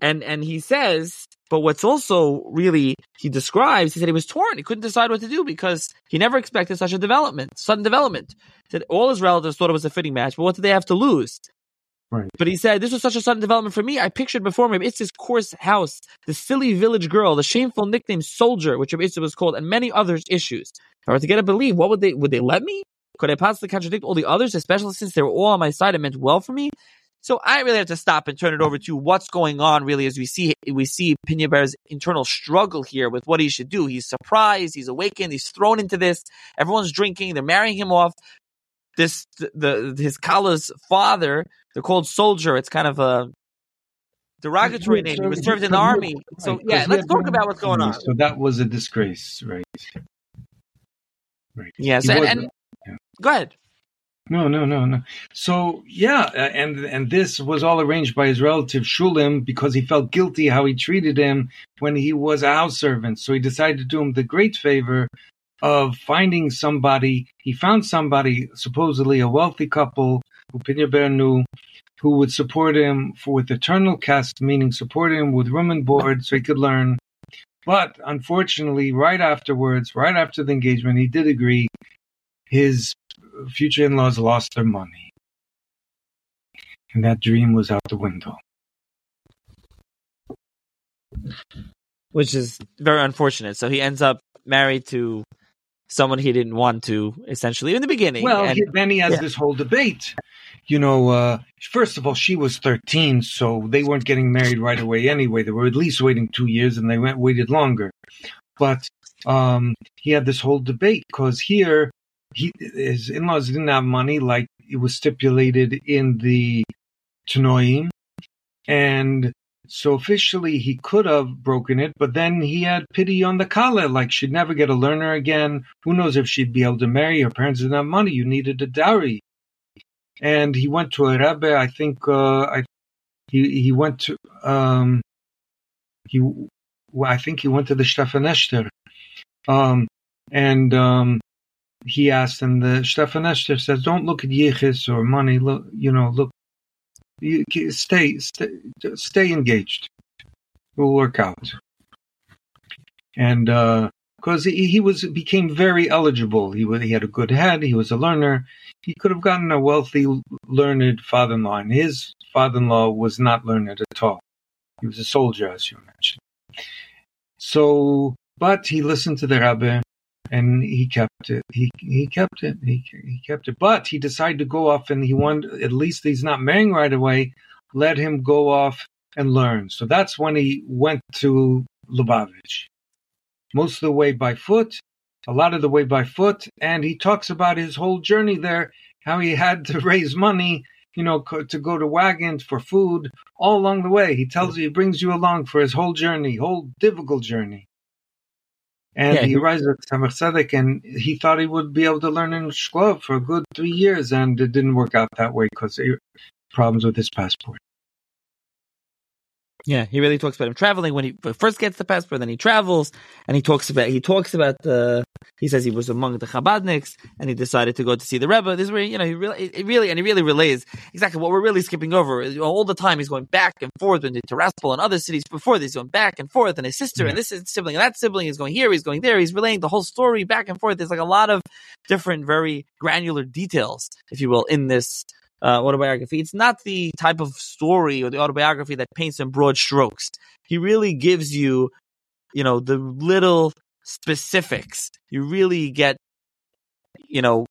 and, and he says, but what's also really, he describes, he said he was torn. He couldn't decide what to do because he never expected such a development, sudden development. Said all his relatives thought it was a fitting match, but what did they have to lose? Right. But he said, this was such a sudden development for me. I pictured before me it's his coarse house, the silly village girl, the shameful nickname soldier, which Itzis was called, and many other issues. If I were to get a believe, what would they, would they let me? Could I possibly contradict all the others, especially since they were all on my side and meant well for me? So I really have to stop and turn it over to what's going on really as we see we see Pinya Ber's internal struggle here with what he should do. He's surprised, he's awakened, he's thrown into this. Everyone's drinking, they're marrying him off. This the, the his Kala's father, they're called soldier. It's kind of a derogatory name. He was served in the army. So yeah, let's talk about what's going on. So that was a disgrace, right? Right. Yes, and, and Go ahead. No, no, no, no. So yeah, and and this was all arranged by his relative Shulim because he felt guilty how he treated him when he was a house servant. So he decided to do him the great favor of finding somebody. He found somebody, supposedly a wealthy couple, who Pinya Ber knew, who would support him for with eternal cast, meaning support him with room and board so he could learn. But unfortunately, right afterwards, right after the engagement, he did agree his future in-laws lost their money. And that dream was out the window. Which is very unfortunate. So he ends up married to someone he didn't want to, essentially, in the beginning. Well, and, then he has yeah. this whole debate. You know, uh, first of all, she was 13, so they weren't getting married right away anyway. They were at least waiting two years, and they went waited longer. But um, he had this whole debate because here he his in-laws didn't have money like it was stipulated in the Tanoim, and so officially he could have broken it, but then he had pity on the Kala, like she'd never get a learner again. Who knows if she'd be able to marry? Her parents didn't have money. You needed a dowry. And he went to a Rebbe, I think, uh, I, he, he went to, um, he, well, I think he went to the Stefaneshter. Um, and, um, he asked, and the Stefaneshter says, don't look at yichis or money. Look, you know, look, you, stay, stay, stay engaged. It will work out. And because uh, he, he was became very eligible, he he had a good head. He was a learner. He could have gotten a wealthy, learned father-in-law, and his father-in-law was not learned at all. He was a soldier, as you mentioned. So, but he listened to the rabbi, and he kept it. He he kept it. He he kept it. But he decided to go off, and he wanted at least he's not marrying right away. Let him go off and learn. So that's when he went to Lubavitch. Most of the way by foot, a lot of the way by foot, and he talks about his whole journey there, how he had to raise money, you know, to go to wagons for food all along the way. He tells you he brings you along for his whole journey, whole difficult journey. And Yeah, he he- arrives at Tzedek, and he thought he would be able to learn in Shklov for a good three years, and it didn't work out that way because problems with his passport. Yeah, he really talks about him traveling when he first gets the passport, then he travels, and he talks about he talks about the. He says he was among the Chabadniks, and he decided to go to see the Rebbe. This is where you know he really, it really, and he really relays exactly what we're really skipping over. All the time he's going back and forth into Tiraspol and other cities before this. He's going back and forth, and his sister and this is sibling and that sibling is going here, he's going there. He's relaying the whole story back and forth. There's like a lot of different, very granular details, if you will, in this uh, autobiography. It's not the type of story or the autobiography that paints in broad strokes. He really gives you, you know, the little specifics. You really get, you know,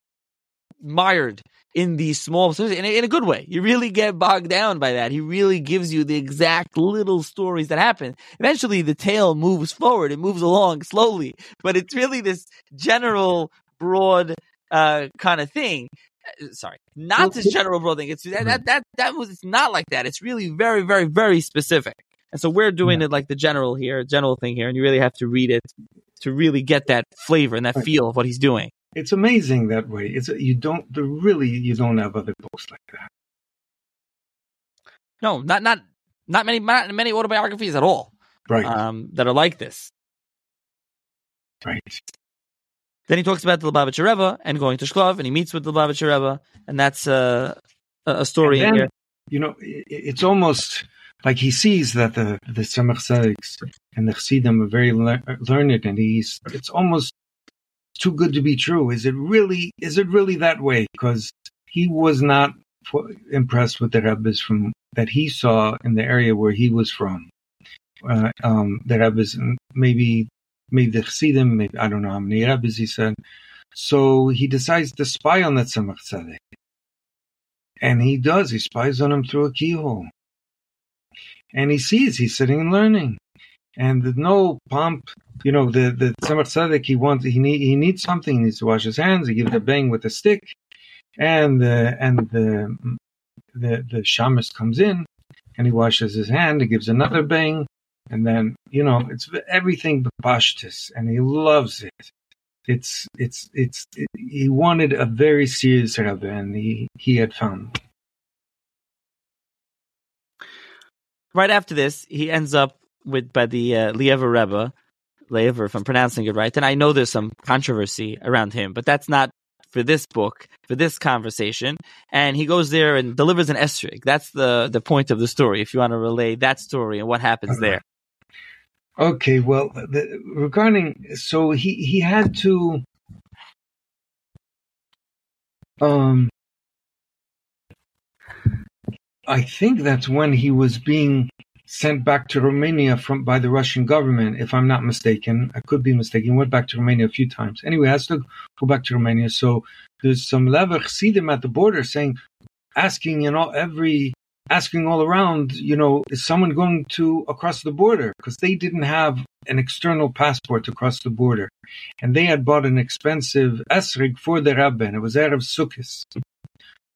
mired in these small, in a, in a good way. You really get bogged down by that. He really gives you the exact little stories that happen. Eventually, the tale moves forward. It moves along slowly, but it's really this general, broad uh, kind of thing sorry, not this general broad thing. It's that, that that that was it's not like that. It's really very very very specific. And so we're doing it like the general here, general thing here, and you really have to read it to really get that flavor and that feel of what he's doing. It's amazing that way. It's you don't really you don't have other books like that. No, not not not many not many autobiographies at all Right, um, that are like this. right. Then he talks about the Lubavitcher Rebbe and going to Shklov, and he meets with the Lubavitcher Rebbe, and that's uh, a a story then, here. you know, it's almost like he sees that the the Tzedeks and the Chassidim are very lear- learned, and he's it's almost too good to be true. Is it really? Is it really that way? Because he was not impressed with the Rebbe's from that he saw in the area where he was from. Uh, um, the Rebbe's maybe maybe the Chassidim, maybe I don't know how many rabbis he said. So he decides to spy on the Tzemach Tzedek. And he does. He spies on him through a keyhole. And he sees he's sitting and learning. And there's no pomp. You know, the, the Tzemach Tzedek, he wants, he, need, he needs something. He needs to wash his hands. He gives a bang with a stick. And the, and the, the, the shamus comes in and he washes his hand. He gives another bang. And then, you know, it's everything but pashtus. And he loves it. It's, it's, it's, it, he wanted a very serious Rebbe and he, he had found right after this, he ends up with by the uh, Liever Rebbe, Liever, if I'm pronouncing it right. And I know there's some controversy around him, but that's not for this book, for this conversation. And he goes there and delivers an esrig. That's the the point of the story. If you want to relay that story and what happens there. Okay, well, the, regarding so he he had to Um, I think that's when he was being sent back to Romania from by the Russian government, if I'm not mistaken. I could be mistaken. He went back to Romania a few times. Anyway, has to go back to Romania. So there's some Lever see them at the border saying, asking, you know, every asking all around, you know, is someone going to across the border? Because they didn't have an external passport to cross the border. And they had bought an expensive esrig for the Rebbe, and it was Erev Sukkot.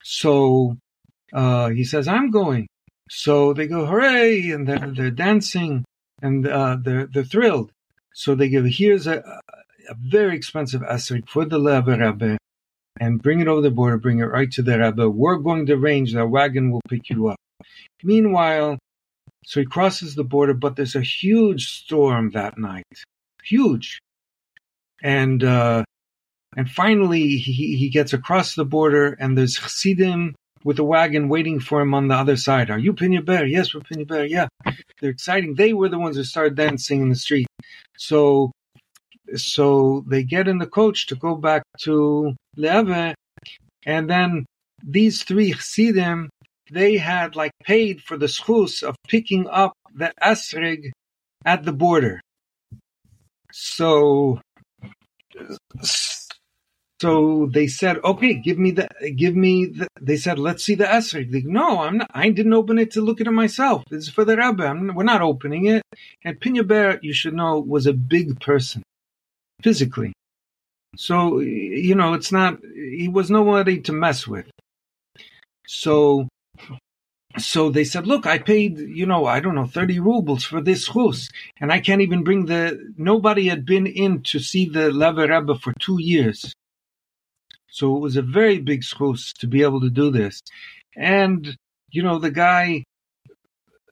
So uh, he says, I'm going. So they go, hooray, and they're, they're dancing, and uh, they're, they're thrilled. So they give, here's a, a very expensive esrig for the Rebbe, and bring it over the border, bring it right to the Rebbe. We're going to arrange that wagon will pick you up. Meanwhile, so he crosses the border, but there's a huge storm that night. Huge. And, uh, and finally he, he gets across the border and there's Chassidim with a wagon waiting for him on the other side. Are you Pinya Ber? Yes, we're Pinya Ber. Yeah. They're exciting. They were the ones who started dancing in the street. So, so they get in the coach to go back to Leve. And then these three Chassidim they had like paid for the schus of picking up the esrig at the border. So, so they said, okay, give me the, give me the, they said, let's see the esrig. They, no, I'm not, I didn't open it to look at it myself. It's for the Rebbe. I'm, we're not opening it. And Pinya Ber, you should know, was a big person physically. So, you know, it's not, he was nobody to mess with. So so they said, look, I paid, you know, I don't know, 30 rubles for this chus, and I can't even bring the, nobody had been in to see the Lever Rebbe for two years. So it was a very big chus to be able to do this. And, you know, the guy,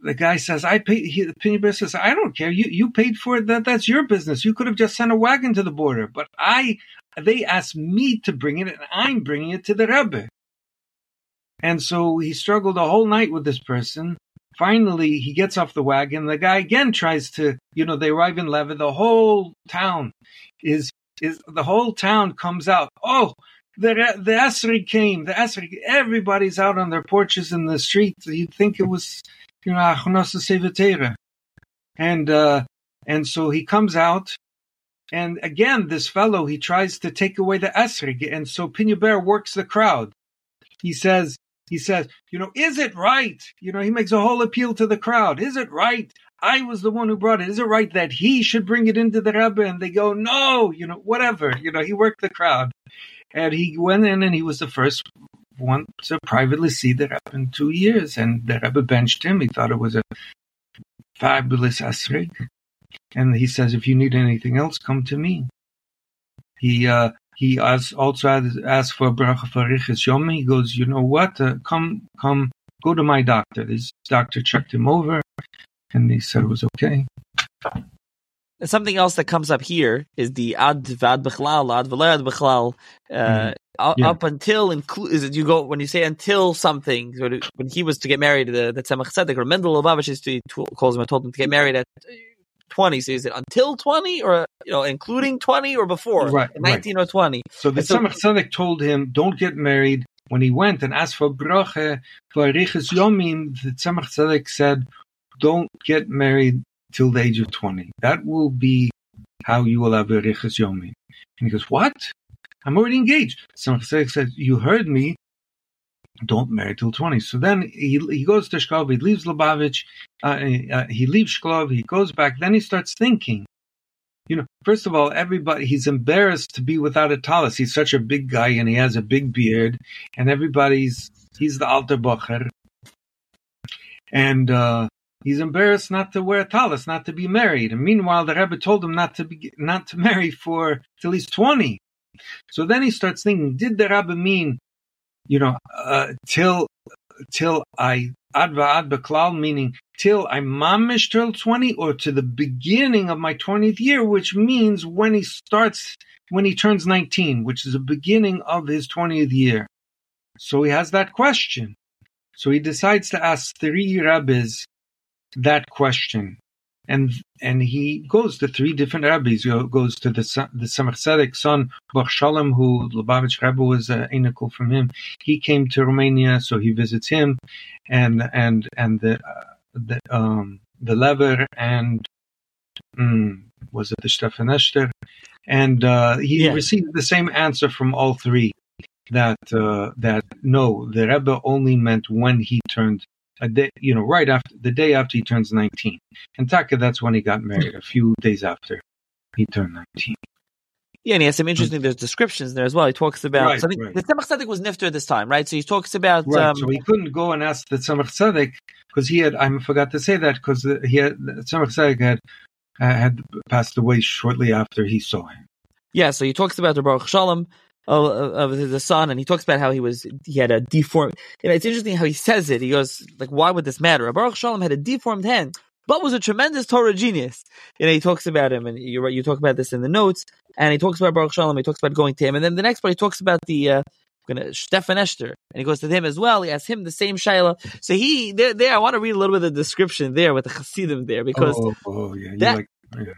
the guy says, I paid, he, the Pinny says, I don't care. You, you paid for it. That, that's your business. You could have just sent a wagon to the border, but I, they asked me to bring it and I'm bringing it to the Rebbe. And so he struggled a whole night with this person. Finally, he gets off the wagon. The guy again tries to, you know, they arrive in Leva. The whole town is, is, the whole town comes out. Oh, the, the Esri came. The Esri, everybody's out on their porches in the street. You'd think it was, you know, Hachnosas Sefer Torah. And, uh, and so he comes out and again, this fellow, he tries to take away the Esrig. And so Pinya works the crowd. He says, he says, you know, is it right? You know, he makes a whole appeal to the crowd. Is it right? I was the one who brought it. Is it right that he should bring it into the Rebbe? And they go, no, you know, whatever. You know, he worked the crowd. And he went in and he was the first one to privately see the Rebbe in two years. And the Rebbe benched him. He thought it was a fabulous asrig. And he says, if you need anything else, come to me. He, uh, he also asked for a bracha for Riches Yomi. He goes, you know what? Uh, come, come, go to my doctor. His doctor checked him over, and he said it was okay. Something else that comes up here is the ad vad bichlal, ad velad bichlal. Uh, mm-hmm. yeah. Up until include is it you go when you say until something when he was to get married the the Tzemach Tzedek or Mendel Lubavitch is to, calls him and told him to get married at 20. So is it until 20 or, you know, including 20 or before? Right. 19 right. or 20. So the so, Tzemach told him, don't get married. When he went and asked for bracha, for Arichas Yomim, the Tzemach Tzedek said, don't get married till the age of 20. That will be how you will have Arichas Yomim. And he goes, what? I'm already engaged. Tzemach Tzedek said, you heard me don't marry till 20. So then he, he goes to Shklov, he leaves Lubavitch, uh, uh, he leaves Shklov, he goes back, then he starts thinking. You know, first of all, everybody, he's embarrassed to be without a talus. He's such a big guy and he has a big beard, and everybody's, he's the alter bocher. And, uh, he's embarrassed not to wear a talus, not to be married. And meanwhile, the Rebbe told him not to be, not to marry for till he's 20. So then he starts thinking, did the Rebbe mean you know, uh, till till I ad beklal, meaning till I mamish till twenty, or to the beginning of my twentieth year, which means when he starts when he turns nineteen, which is the beginning of his twentieth year. So he has that question. So he decides to ask three rabbis that question. And and he goes to three different rabbis. He goes to the the Tzedek son Baruch Shalom, who Lubavitch Rebbe was uh, inical from him. He came to Romania, so he visits him, and and and the uh, the um the Lever and mm, was it the Stefan and uh, he Yeah. received the same answer from all three that uh, that no, the Rebbe only meant when he turned a day, you know, right after the day after he turns nineteen. And Taka, that's when he got married. A few days after he turned nineteen. Yeah, and he has some interesting. There's descriptions there as well. He talks about. Right, so I think right. the Tzemach Tzedek was nifter at this time, right? So he talks about. Right. Um, so he couldn't go and ask the Tzemach Tzedek because he had. I forgot to say that because he had the Tzemach Tzedek had uh, had passed away shortly after he saw him. Yeah, so he talks about the Baruch Shalom of, of, of the son, and he talks about how he was he had a deformed. You know, it's interesting how he says it. He goes like, "Why would this matter?" Baruch Shalom had a deformed hand, but was a tremendous Torah genius. You know, he talks about him, and you you talk about this in the notes, and he talks about Baruch Shalom. He talks about going to him, and then the next part he talks about the. Uh, Gonna Stefaneshter, and he goes to him as well. He asks him the same shaila. So he there, there. I want to read a little bit of the description there with the Hasidim there because oh, oh yeah, you that- like yeah.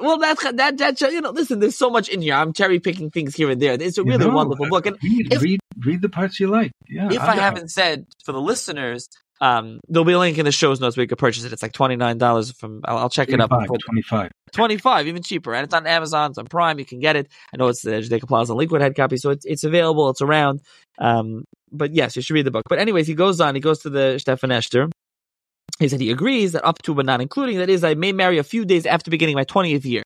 Well, that's that that you know. Listen, there's so much in here. I'm cherry picking things here and there. It's a You really know, wonderful book. And read, if- read read the parts you like. Yeah, if I haven't said for the listeners, um, there'll be a link in the show's notes where you can purchase it. It's like twenty nine dollars from. I'll, I'll check it up. 25, 25. Twenty five, even cheaper, and it's on Amazon. It's on Prime. You can get it. I know it's the Judaica Plaza Liquid Head copy, so it's it's available. It's around. Um, but yes, you should read the book. But anyways, he goes on. He goes to the Stefaneshter. He said he agrees that up to but not including that is I may marry a few days after beginning my twentieth year.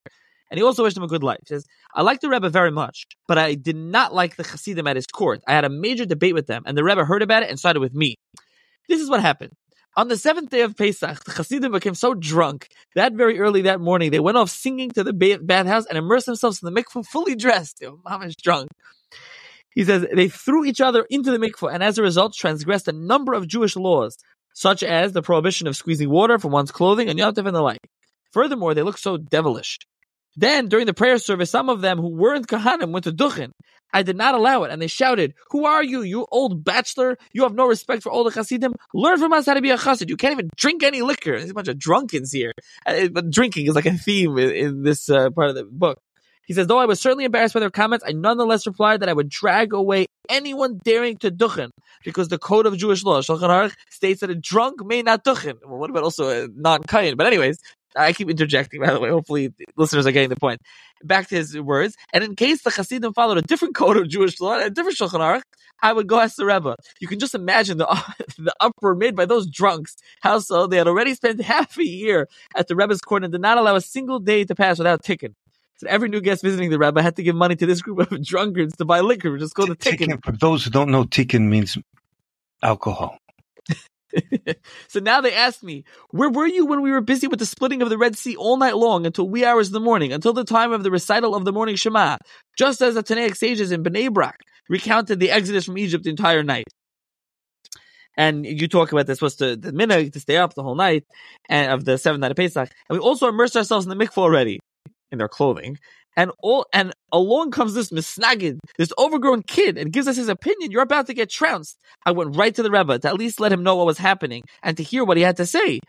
And he also wished him a good life. He says, I like the Rebbe very much, but I did not like the Hasidim at his court. I had a major debate with them, and the Rebbe heard about it and sided with me. This is what happened. On the seventh day of Pesach, the Hasidim became so drunk that very early that morning they went off singing to the bathhouse and immersed themselves in the mikveh fully dressed. They were mamish drunk. He says they threw each other into the mikveh and as a result transgressed a number of Jewish laws, such as the prohibition of squeezing water from one's clothing and Yom and the like. Furthermore, they looked so devilish. Then, during the prayer service, some of them who weren't Kahanim went to Duchen. I did not allow it, and they shouted, Who are you, you old bachelor? You have no respect for older Hasidim? Learn from us how to be a Hasid. You can't even drink any liquor. There's a bunch of drunkens here. Uh, But drinking is like a theme in, in this uh, part of the book. He says, Though I was certainly embarrassed by their comments, I nonetheless replied that I would drag away anyone daring to Duchen, because the code of Jewish law, Shulchan Aruch, states that a drunk may not Duchen. Well, what about also a non kain? But, anyways, I keep interjecting, by the way. Hopefully, listeners are getting the point. Back to his words. And in case the Hasidim followed a different code of Jewish law, a different Shulchan Aruch, I would go ask the Rebbe. You can just imagine the, the uproar made by those drunks. How so? They had already spent half a year at the Rebbe's court and did not allow a single day to pass without tikkun. So every new guest visiting the rabbi had to give money to this group of drunkards to buy liquor, just is called the tikkun. For those who don't know, tikkun means alcohol. so now they asked me, where were you when we were busy with the splitting of the Red Sea all night long until wee hours in the morning, until the time of the recital of the morning Shema, just as the Tanaic sages in Bnei Brak recounted the exodus from Egypt the entire night. And you talk about this was the, the minhag to stay up the whole night and of the seventh night of Pesach. And we also immersed ourselves in the mikvah already in their clothing. And all and along comes this misnagid, this overgrown kid, and gives us his opinion. You're about to get trounced. I went right to the Rebbe to at least let him know what was happening and to hear what he had to say.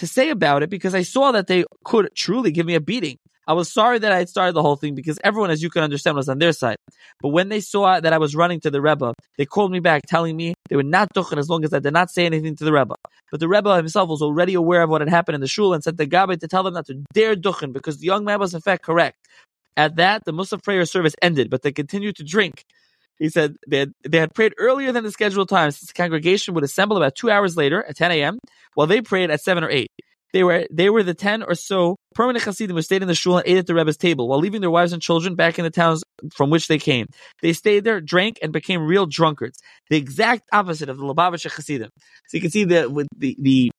To say about it because I saw that they could truly give me a beating. I was sorry that I had started the whole thing because everyone, as you can understand, was on their side. But when they saw that I was running to the Rebbe, they called me back, telling me they would not duchen as long as I did not say anything to the Rebbe. But the Rebbe himself was already aware of what had happened in the shul and sent the Gabbai to tell them not to dare duchen because the young man was in fact correct. At that, the Musaf prayer service ended, but they continued to drink. He said they had, they had prayed earlier than the scheduled time since the congregation would assemble about two hours later at 10 a.m., while they prayed at 7 or 8. They were they were the 10 or so permanent Hasidim who stayed in the shul and ate at the Rebbe's table while leaving their wives and children back in the towns from which they came. They stayed there, drank, and became real drunkards. The exact opposite of the Lubavitcher Hasidim. So you can see that with the, the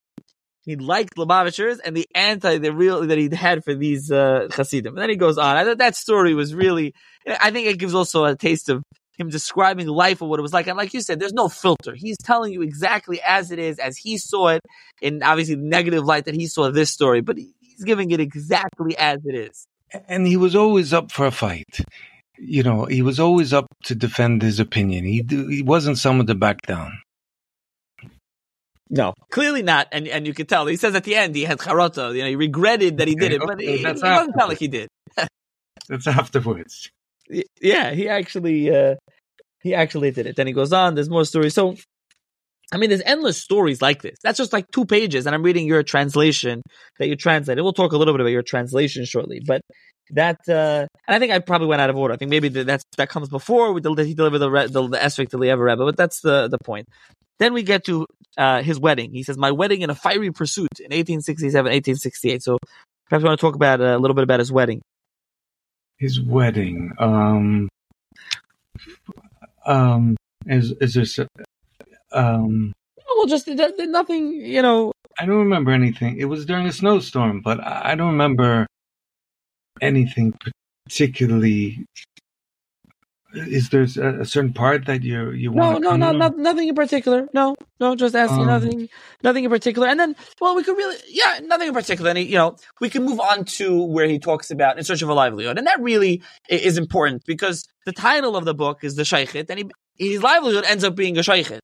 he liked Lubavitchers and the anti the real that he had for these uh, Hasidim. And then he goes on. I thought that story was really. I think it gives also a taste of him describing life or what it was like. And like you said, there's no filter. He's telling you exactly as it is, as he saw it, in obviously the negative light that he saw this story. But he's giving it exactly as it is. And he was always up for a fight. You know, he was always up to defend his opinion. He he wasn't someone to back down. No, clearly not. And and you could tell. He says at the end he had charata. You know, he regretted that he did it, but Okay, he, it doesn't sound like he did. That's afterwards. Yeah, he actually uh he actually did it. Then he goes on. There's more stories. So, I mean, there's endless stories like this. That's just like two pages, and I'm reading your translation that you translated. We'll talk a little bit about your translation shortly, but. That uh, and I think I probably went out of order. I think maybe that that's that comes before we del- he delivered the re- the, the Esrik to Lieber Rebbe, but that's the the point. Then we get to uh, his wedding. He says, "My wedding in a fiery pursuit in 1867, 1868." So perhaps we want to talk about uh, a little bit about his wedding. His wedding. Um. Um. Is is this? Um. Well, just th- th- nothing, you know. I don't remember anything. It was during a snowstorm, but I don't remember anything particularly. Is there a, certain part that you you want? no, no, no, nothing in particular. No, no, just asking Um, nothing, nothing in particular. And then, well, we could really, yeah, nothing in particular. And he, you know, we can move on to where he talks about in search of a livelihood, and that really is important because the title of the book is the Shaykhet, and he, his livelihood ends up being a Shaykhet.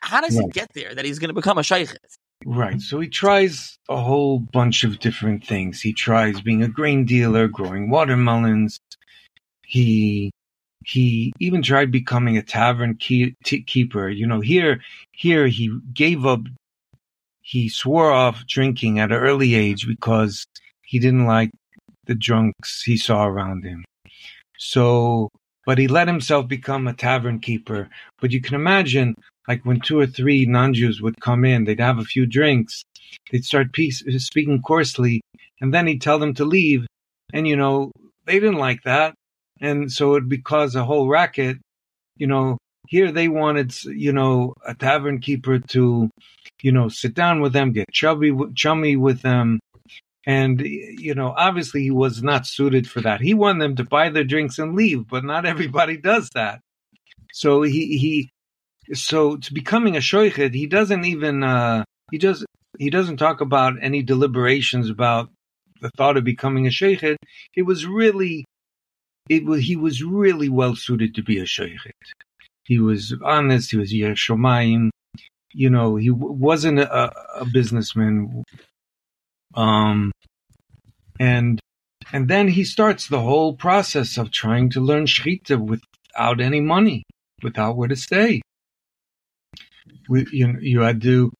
How does he get there that he's going to become a Shaykhet? Right. So he tries a whole bunch of different things. He tries being a grain dealer, growing watermelons. He he even tried becoming a tavern key, t- keeper. You know, here here he gave up. He swore off drinking at an early age because he didn't like the drunks he saw around him. So, but he let himself become a tavern keeper. But you can imagine like when two or three non-Jews would come in, they'd have a few drinks, they'd start peace, speaking coarsely, and then he'd tell them to leave. And you know, they didn't like that, and so it'd cause a whole racket. You know, here they wanted, you know, a tavern keeper to, you know, sit down with them, get chubby, chummy with them. And, you know, obviously he was not suited for that. He wanted them to buy their drinks and leave, but not everybody does that. So he, he, so to becoming a shoichet, he doesn't even uh, he does he doesn't talk about any deliberations about the thought of becoming a sheikhet. It was really it was he was really well suited to be a sheikhet. He was honest. He was yeshomayim. You know, he w- wasn't a, a businessman. Um, and and then he starts the whole process of trying to learn shchita without any money, without where to stay we, you you had to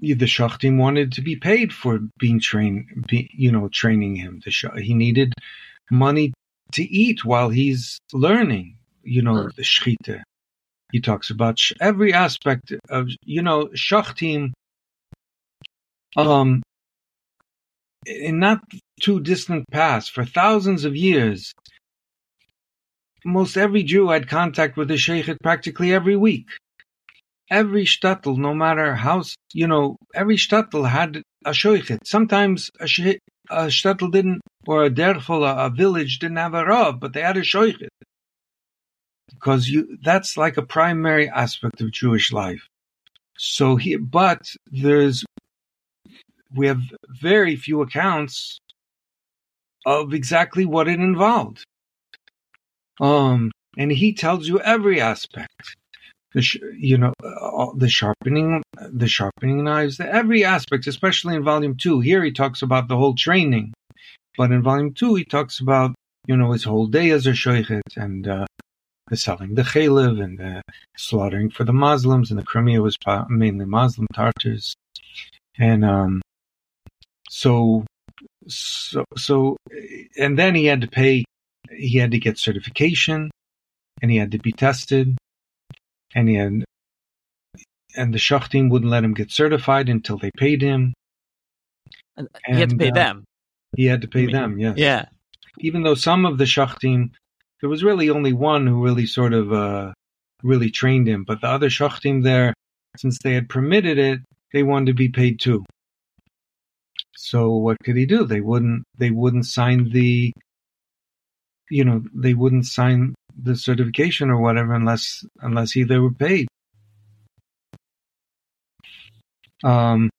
the shachtim wanted to be paid for being trained, be, you know, training him. The sh- he needed money to eat while he's learning. You know, the shchita. He talks about sh- every aspect of you know shachtim. Um, in not too distant past, for thousands of years, most every Jew had contact with the sheikhet practically every week every shtetl, no matter how, you know, every shtetl had a shoichet. Sometimes a, sh- a shtetl didn't, or a derfel, a, village didn't have a rav, but they had a shoichet. Because you, that's like a primary aspect of Jewish life. So he, but there's, we have very few accounts of exactly what it involved. Um, and he tells you every aspect the sh- you know uh, the sharpening the sharpening knives every aspect especially in volume 2 here he talks about the whole training but in volume 2 he talks about you know his whole day as a shoichet and uh, the selling the chalev and the slaughtering for the Muslims and the Crimea was mainly Muslim Tartars and um so so so and then he had to pay he had to get certification and he had to be tested and he had, and the shachtim wouldn't let him get certified until they paid him. And he had to pay uh, them. He had to pay You mean- them, yes. Yeah. Even though some of the shachtim, there was really only one who really sort of uh, really trained him, but the other shachtim there, since they had permitted it, they wanted to be paid too. So what could he do? They wouldn't. They wouldn't sign the. You know, they wouldn't sign the certification or whatever unless unless he they were paid. Um,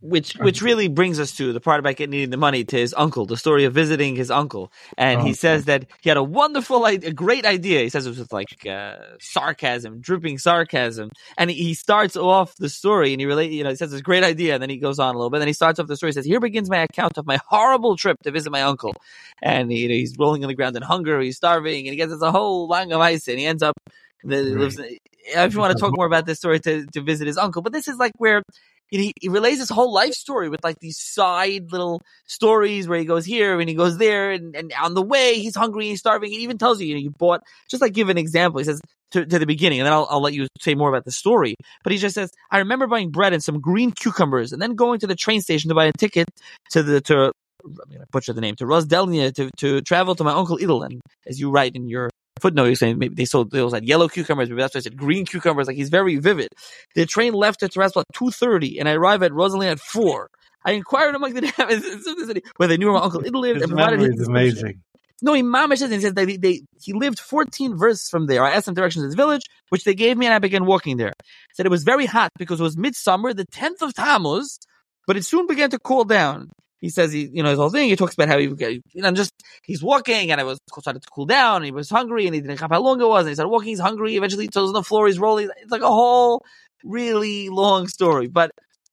which which really brings us to the part about getting needing the money to his uncle, the story of visiting his uncle, and Oh, he says that he had a wonderful, a great idea. He says it was with like uh, sarcasm, dripping sarcasm, and he, starts off the story and he relate, you know, he says it's a great idea, and then he goes on a little bit. Then he starts off the story. He says, "Here begins my account of my horrible trip to visit my uncle," and he, you know, he's rolling on the ground in hunger, he's starving, and he gets this a whole long of ice, and he ends up. Right. lives, if you want to talk more about this story to, to visit his uncle, but this is like where he, he relays his whole life story with like these side little stories where he goes here and he goes there and, and on the way he's hungry he's starving. He even tells you you know you bought just like give an example he says to, to the beginning and then I'll, I'll let you say more about the story. But he just says i remember buying bread and some green cucumbers and then going to the train station to buy a ticket to the to i'm gonna butcher the name to Rosdelnia to, to travel to my uncle Idel and as you write in your footnote you're saying maybe they sold they also had yellow cucumbers maybe that's why I said green cucumbers like he's very vivid the train left at Tiraspol at 2.30 and I arrived at Rosalie at 4. I inquired among the inhabitants of the city where they knew where my uncle Idel lived His memory is amazing. No, he mamish and says that they, they, he lived 14 versts from there. I asked him directions to his village, which they gave me, and I began walking there. Said it was very hot because it was midsummer, the 10th of Tammuz, but it soon began to cool down. He says he, you know, his whole thing. He talks about how he, you know, just he's walking, and it was started to cool down. And he was hungry, and he didn't know how long it was. And he started walking. He's hungry. Eventually, he on the floor. He's rolling. It's like a whole really long story. But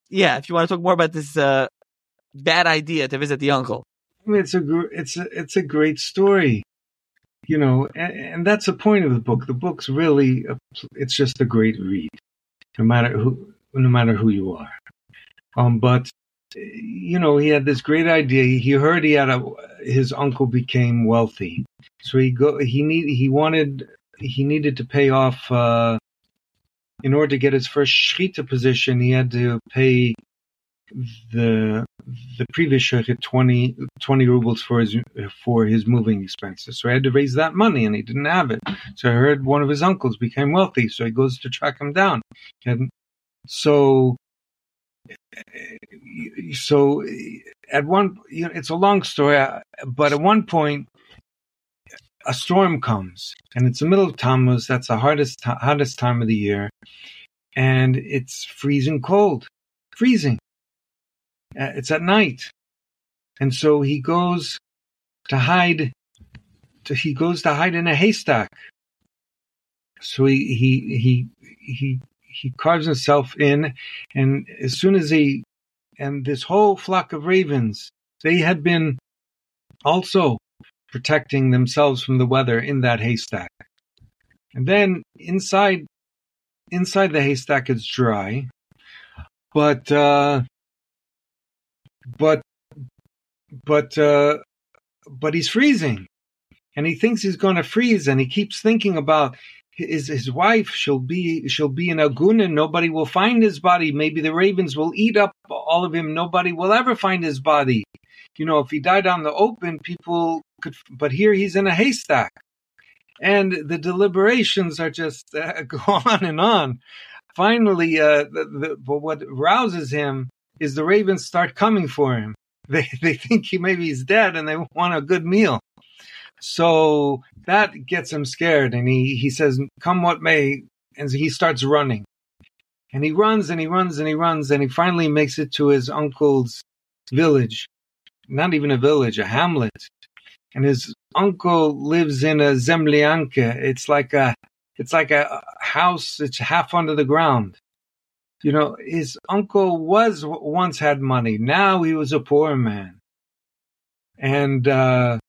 yeah, if you want to talk more about this uh, bad idea to visit the uncle, it's a gr- it's a it's a great story, you know, and, and that's the point of the book. The book's really a, it's just a great read, no matter who no matter who you are. Um, but you know, he had this great idea. He heard he had a his uncle became wealthy, so he go he need he wanted he needed to pay off. Uh, in order to get his first shechita position, he had to pay the the previous shochet 20, 20 rubles for his for his moving expenses. So he had to raise that money, and he didn't have it. So I heard one of his uncles became wealthy, so he goes to track him down. And so, so at one, you know, it's a long story, but at one point. A storm comes, and it's the middle of Tammuz. That's the hardest, hottest time of the year, and it's freezing cold, freezing. Uh, it's at night, and so he goes to hide. To, he goes to hide in a haystack. So he he he he he carves himself in, and as soon as he and this whole flock of ravens, they had been also protecting themselves from the weather in that haystack. And then inside inside the haystack it's dry, but uh, but but uh, but he's freezing, and he thinks he's going to freeze, and he keeps thinking about his his wife. She'll be she'll be in Agun, and nobody will find his body. Maybe the ravens will eat up all of him. Nobody will ever find his body. You know, if he died on the open, people could. But here he's in a haystack, and the deliberations are just uh, go on and on. Finally, uh, the, the, but what rouses him is the ravens start coming for him. They they think he maybe he's dead and they want a good meal. So that gets him scared and he, he says, Come what may and he starts running. And he runs and he runs and he runs and he finally makes it to his uncle's village. Not even a village, a hamlet. And his uncle lives in a zemlyanka. It's like a it's like a house it's half under the ground you know, his uncle was once had money. Now he was a poor man. And, uh,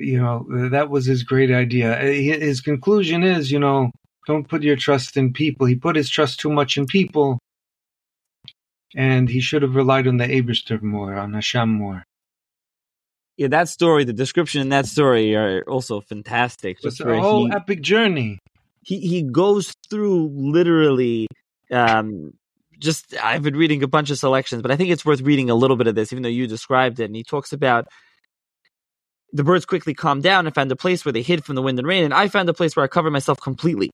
you know, that was his great idea. His conclusion is, you know, don't put your trust in people. He put his trust too much in people. And he should have relied on the Eberster more, on Hashem more. Yeah, that story, the description in that story are also fantastic. It's a whole he, epic journey. He he goes through literally um, just I've been reading a bunch of selections, but I think it's worth reading a little bit of this, even though you described it. And he talks about the birds quickly calmed down and found a place where they hid from the wind and rain, and I found a place where I covered myself completely.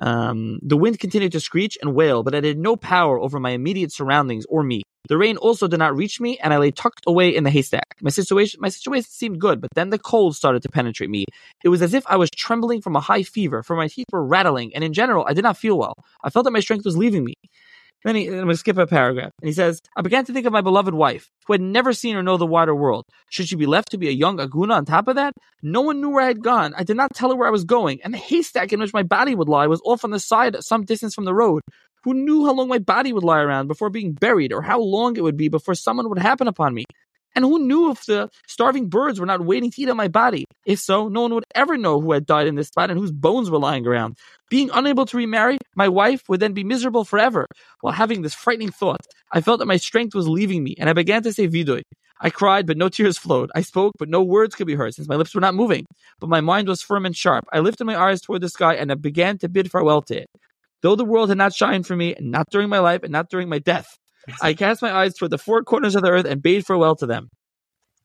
Um, the wind continued to screech and wail, but it had no power over my immediate surroundings or me. The rain also did not reach me, and I lay tucked away in the haystack. My situation, my situation seemed good, but then the cold started to penetrate me. It was as if I was trembling from a high fever, for my teeth were rattling, and in general, I did not feel well. I felt that my strength was leaving me. Then he, I'm going to skip a paragraph. And he says, I began to think of my beloved wife, who had never seen or know the wider world. Should she be left to be a young Aguna on top of that? No one knew where I had gone. I did not tell her where I was going, and the haystack in which my body would lie was off on the side at some distance from the road. Who knew how long my body would lie around before being buried, or how long it would be before someone would happen upon me? And who knew if the starving birds were not waiting to eat at my body? If so, no one would ever know who had died in this spot and whose bones were lying around. Being unable to remarry, my wife would then be miserable forever. While having this frightening thought, I felt that my strength was leaving me, and I began to say vidui. I cried, but no tears flowed. I spoke, but no words could be heard, since my lips were not moving. But my mind was firm and sharp. I lifted my eyes toward the sky, and I began to bid farewell to it. Though the world had not shined for me, not during my life, and not during my death, I cast my eyes toward the four corners of the earth and bade farewell to them.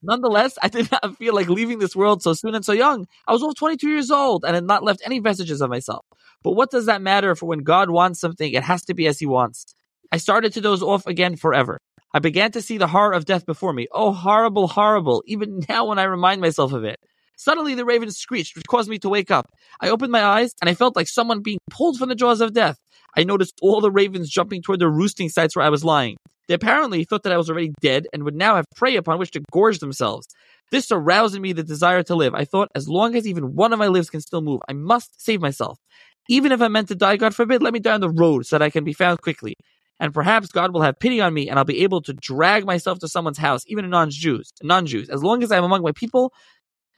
Nonetheless, I did not feel like leaving this world so soon and so young. I was only 22 years old and had not left any vestiges of myself. But what does that matter for when God wants something, it has to be as he wants. I started to doze off again forever. I began to see the horror of death before me. Oh, horrible, horrible, even now when I remind myself of it. Suddenly the raven screeched, which caused me to wake up. I opened my eyes and I felt like someone being pulled from the jaws of death. I noticed all the ravens jumping toward their roosting sites where I was lying. They apparently thought that I was already dead and would now have prey upon which to gorge themselves. This aroused in me the desire to live. I thought, as long as even one of my limbs can still move, I must save myself. Even if I'm meant to die, God forbid, let me die on the road so that I can be found quickly. And perhaps God will have pity on me and I'll be able to drag myself to someone's house, even a non-Jews, non-Jews, as long as I'm among my people,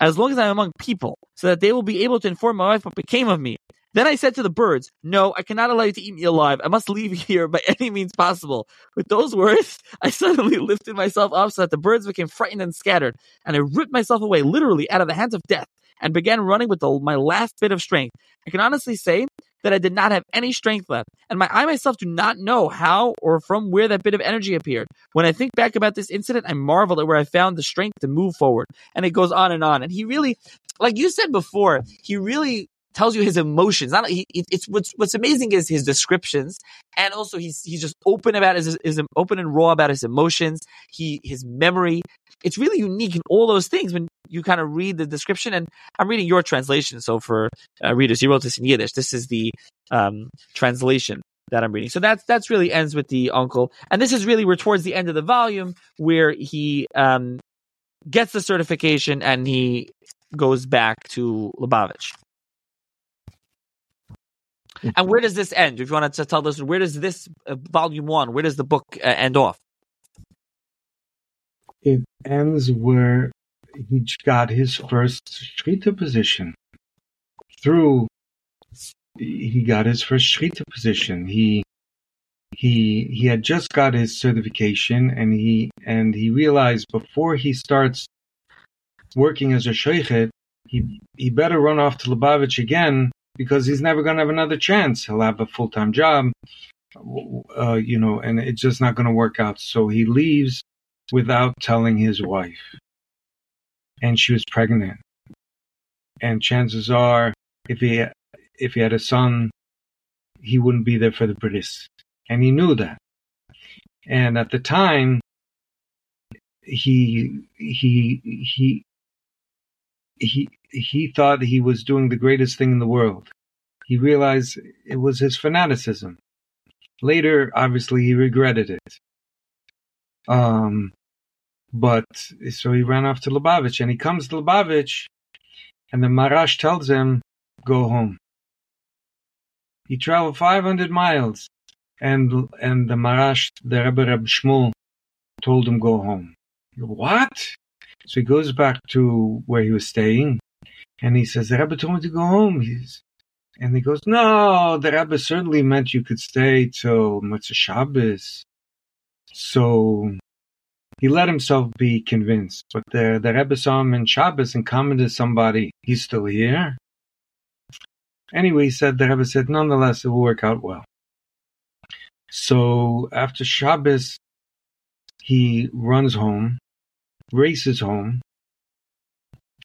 as long as I'm among people, so that they will be able to inform my wife what became of me. Then I said to the birds, No, I cannot allow you to eat me alive. I must leave here by any means possible. With those words, I suddenly lifted myself up so that the birds became frightened and scattered, and I ripped myself away literally out of the hands of death and began running with the, my last bit of strength. I can honestly say that I did not have any strength left, and my I myself do not know how or from where that bit of energy appeared. When I think back about this incident, I marvel at where I found the strength to move forward. And it goes on and on. And he really, like you said before, he really tells you his emotions. Not he, it's what's what's amazing is his descriptions, and also he's he's just open about his, his open and raw about his emotions. He his memory. It's really unique in all those things when you kind of read the description. And I'm reading your translation, so for uh, readers, you wrote this in Yiddish. This is the um, translation that I'm reading. So that's that's really ends with the uncle, and this is really we're towards the end of the volume where he um, gets the certification and he goes back to Lubavitch. And where does this end? If you want to tell us, where does this uh, volume one? Where does the book uh, end off? It ends where he got his first shechita position. Through he got his first shechita position. He he he had just got his certification, and he and he realized before he starts working as a sheikhet, he he better run off to Lubavitch again because he's never going to have another chance. He'll have a full time job, uh, you know, and it's just not going to work out. So he leaves without telling his wife. And she was pregnant. And chances are, if he if he had a son, he wouldn't be there for the bris, and he knew that. And at the time, he he he he he thought he was doing the greatest thing in the world. He realized it was his fanaticism. Later, obviously, he regretted it. Um, but so he ran off to Lubavitch, and he comes to Lubavitch, and the Maharash tells him, "Go home." He traveled 500 miles, and and the Maharash, the Rebbe Reb Shmuel, told him, "Go home." What? So he goes back to where he was staying, and he says, "The Rebbe told me to go home." He's, and he goes, "No, the Rebbe certainly meant you could stay till Mitzvah Shabbos." So he let himself be convinced, but the the Rebbe saw him in Shabbos and commented to somebody, "He's still here." Anyway, he said the Rebbe said, "Nonetheless, it will work out well." So after Shabbos, he runs home races home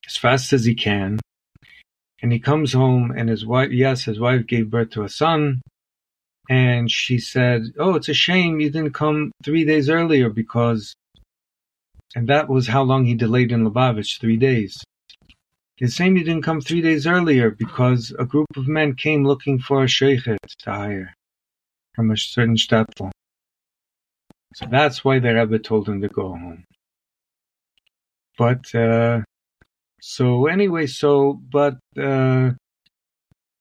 as fast as he can. And he comes home and his wife, yes, his wife gave birth to a son. And she said, Oh, it's a shame you didn't come three days earlier because, and that was how long he delayed in Lubavitch, three days. A shame you didn't come three days earlier because a group of men came looking for a sheikhet to hire from a certain shtetl. So that's why the Rebbe told him to go home. But uh, so anyway, so but uh,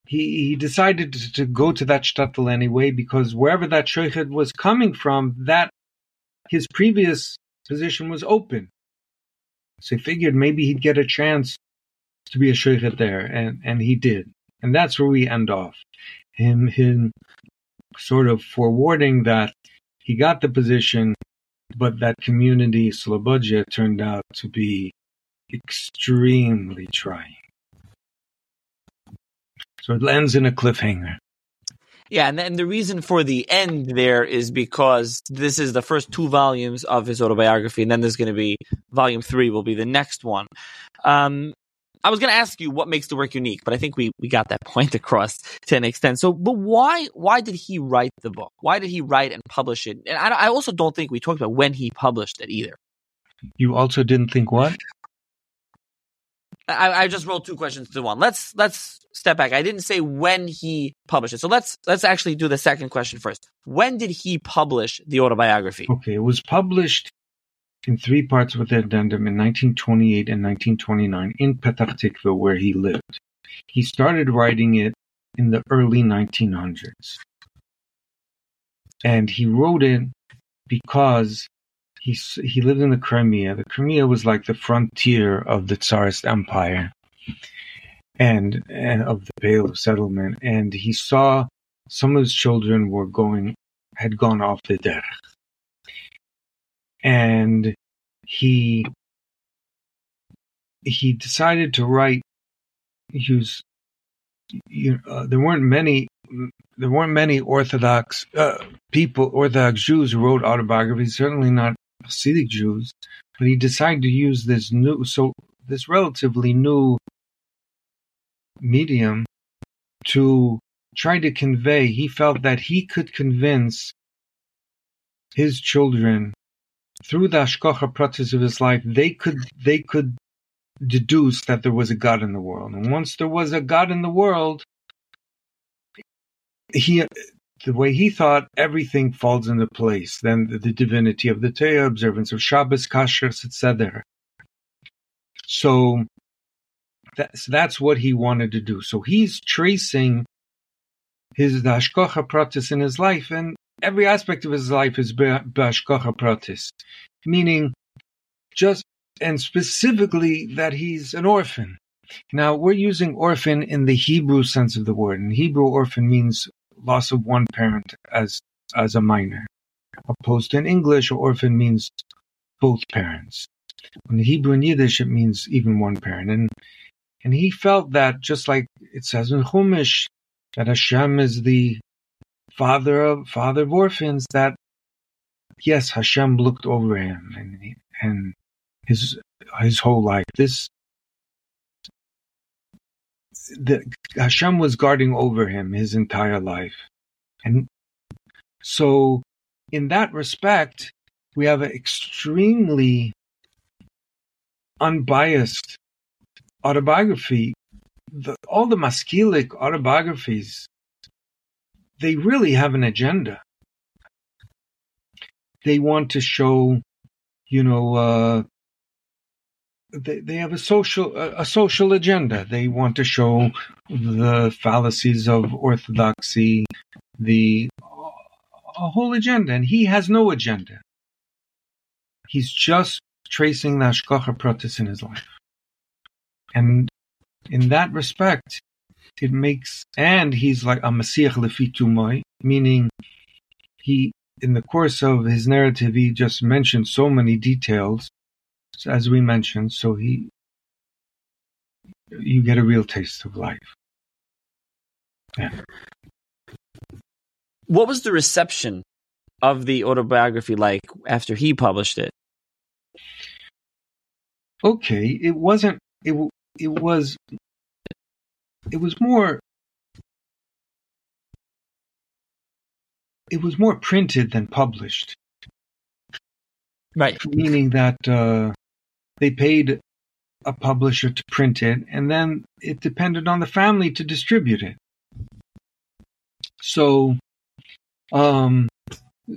he he decided to, to, go to that shtetl anyway because wherever that shochet was coming from, that his previous position was open. So he figured maybe he'd get a chance to be a shochet there, and and he did, and that's where we end off. Him him sort of forwarding that he got the position, but that community Slobodja turned out to be extremely trying. So it lands in a cliffhanger. Yeah, and then the reason for the end there is because this is the first two volumes of his autobiography, and then there's going to be volume three will be the next one. Um, I was going to ask you what makes the work unique, but I think we, we got that point across to an extent. So, but why why did he write the book? Why did he write and publish it? And I, I also don't think we talked about when he published it either. You also didn't think what? I, I just rolled two questions to one. Let's let's step back. I didn't say when he published it. So let's let's actually do the second question first. When did he publish the autobiography? Okay, it was published in three parts with addendum in 1928 and 1929 in Petah Tikva, where he lived. He started writing it in the early 1900s. And he wrote it because he, he lived in the Crimea. The Crimea was like the frontier of the Tsarist Empire and, and of the Pale of Settlement. And he saw some of his children were going, had gone off the derech and he he decided to write you know, uh, there weren't many there weren't many Orthodox uh, people, Orthodox Jews who wrote autobiographies. Certainly not Hasidic Jews, but he decided to use this new, so this relatively new medium to try to convey. He felt that he could convince his children through the Hashgacha pratis of his life, they could they could deduce that there was a God in the world. And once there was a God in the world, he the way he thought, everything falls into place. Then the, the divinity of the Torah, observance of Shabbos, Kashrus, etc. So that's, that's what he wanted to do. So he's tracing his the practice in his life, and every aspect of his life is Hashgacha pratis, meaning just and specifically that he's an orphan. Now we're using orphan in the Hebrew sense of the word. In Hebrew, orphan means loss of one parent as as a minor, opposed to in English, orphan means both parents. In Hebrew and Yiddish, it means even one parent. And and he felt that just like it says in Chumash that Hashem is the father of father of orphans that yes Hashem looked over him and and his his whole life this the Hashem was guarding over him his entire life and so in that respect we have an extremely unbiased autobiography the, all the maskilic autobiographies they really have an agenda. They want to show, you know, uh, they, they have a social a, social agenda. They want to show the fallacies of orthodoxy, the a whole agenda, and he has no agenda. He's just tracing the Hashgacha pratis in his life, and in that respect, it makes, and he's like a mesiach lefi tumo, meaning he, in the course of his narrative, he just mentioned so many details, as we mentioned, so he, you get a real taste of life. Yeah. What was the reception of the autobiography like after he published it? Okay, it wasn't. It it was it was more it was more printed than published. Right. Meaning that uh, they paid a publisher to print it, and then it depended on the family to distribute it. So, um,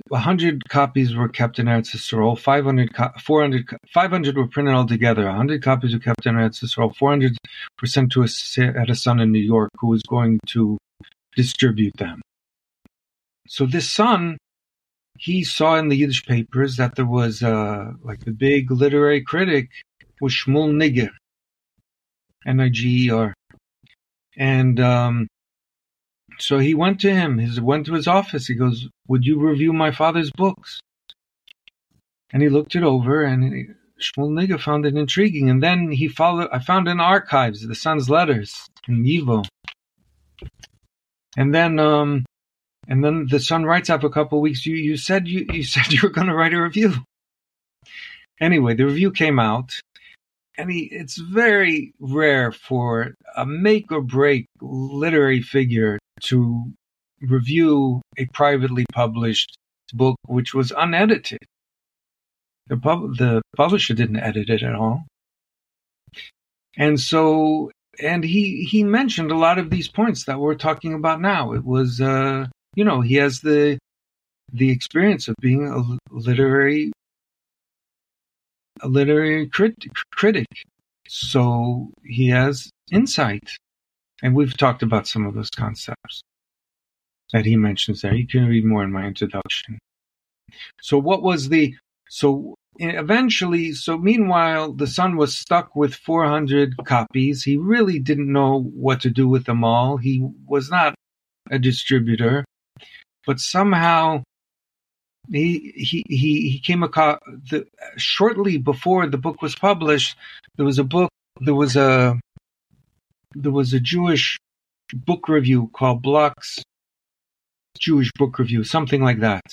100 copies were kept in Eretz Yisrael, 500, 400, 500 were printed altogether, 100 copies were kept in Eretz Yisrael, 400 were sent to a, had a son in New York who was going to distribute them. So this son, he saw in the Yiddish papers that there was, uh, like the big literary critic was Shmuel Niger, N-I-G-E-R. And, um, so he went to him. He went to his office. He goes, "Would you review my father's books?" And he looked it over, and Shmuel Niger found it intriguing. And then he followed. I found in archives the son's letters in YIVO. And then, um, and then the son writes up a couple weeks. You you said you you said you were going to write a review. Anyway, the review came out, and he, it's very rare for a make or break literary figure to review a privately published book which was unedited. The, pub- the publisher didn't edit it at all. And so, and he, he mentioned a lot of these points that we're talking about now. It was, uh, you know, he has the, the experience of being a literary, a literary crit- critic. So he has insight and we've talked about some of those concepts that he mentions there. You can read more in my introduction. So what was the, so eh, eventually, so meanwhile, the son was stuck with 400 copies. He really didn't know what to do with them all. He was not a distributor, but somehow he he he, he came across the, shortly before the book was published. There was a book. There was a there was a Jewish book review called Bloch's Jewish Book Review, something like that.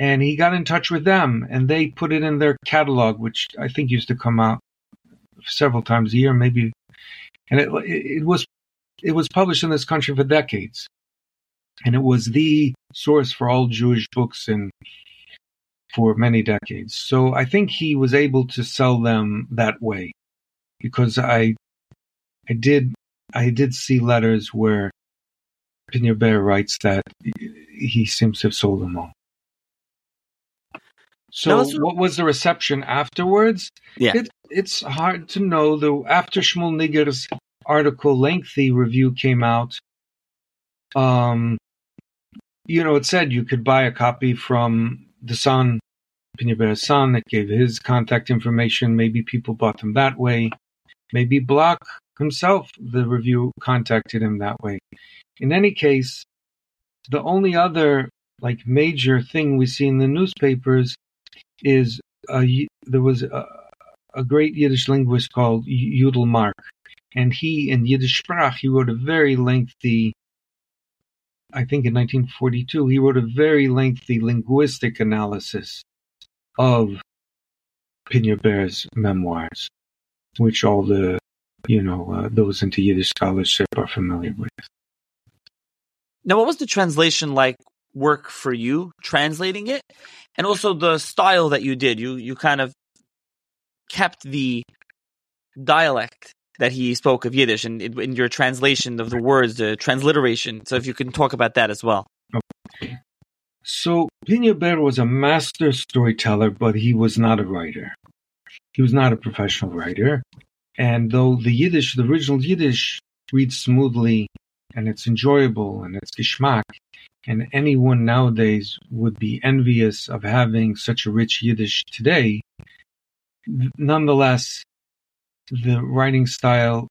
And he got in touch with them, and they put it in their catalog, which I think used to come out several times a year, maybe. And it, it was it was published in this country for decades, and it was the source for all Jewish books and for many decades. So I think he was able to sell them that way, because I I did I did see letters where Pinye Ber writes that he seems to have sold them all. So, was, what was the reception afterwards? Yeah, it, it's hard to know. Though after Shmuel Niger's article, lengthy review came out. Um, you know, it said you could buy a copy from the son, Pinye Ber's son. It gave his contact information. Maybe people bought them that way. Maybe Bloch himself, the review contacted him that way. In any case, the only other like major thing we see in the newspapers is a, there was a, a great Yiddish linguist called Yudel Mark, and he in Yiddish Sprach he wrote a very lengthy. I think in 1942 he wrote a very lengthy linguistic analysis of Pinyer memoirs, which all the you know, uh, those into Yiddish scholarship are familiar with. Now, what was the translation like work for you, translating it, and also the style that you did? You you kind of kept the dialect that he spoke of Yiddish, and in, your translation of the words, the transliteration. So, if you can talk about that as well. Okay. So, Pinye Ber was a master storyteller, but he was not a writer. He was not a professional writer. And though the Yiddish, the original Yiddish, reads smoothly and it's enjoyable and it's geschmack, and anyone nowadays would be envious of having such a rich Yiddish today, nonetheless, the writing style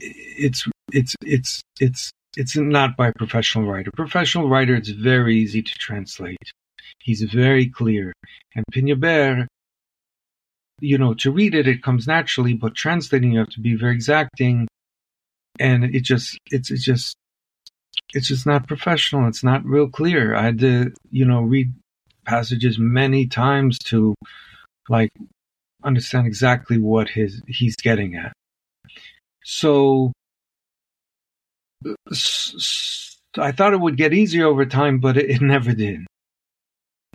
it's it's it's it's it's not by a professional writer. Professional writer, it's very easy to translate. He's very clear. And Bear you know, to read it, it comes naturally, but translating, you have to be very exacting. And it just, it's, it's just, it's just not professional. It's not real clear. I had to, you know, read passages many times to like understand exactly what his, he's getting at. So I thought it would get easier over time, but it, it never did.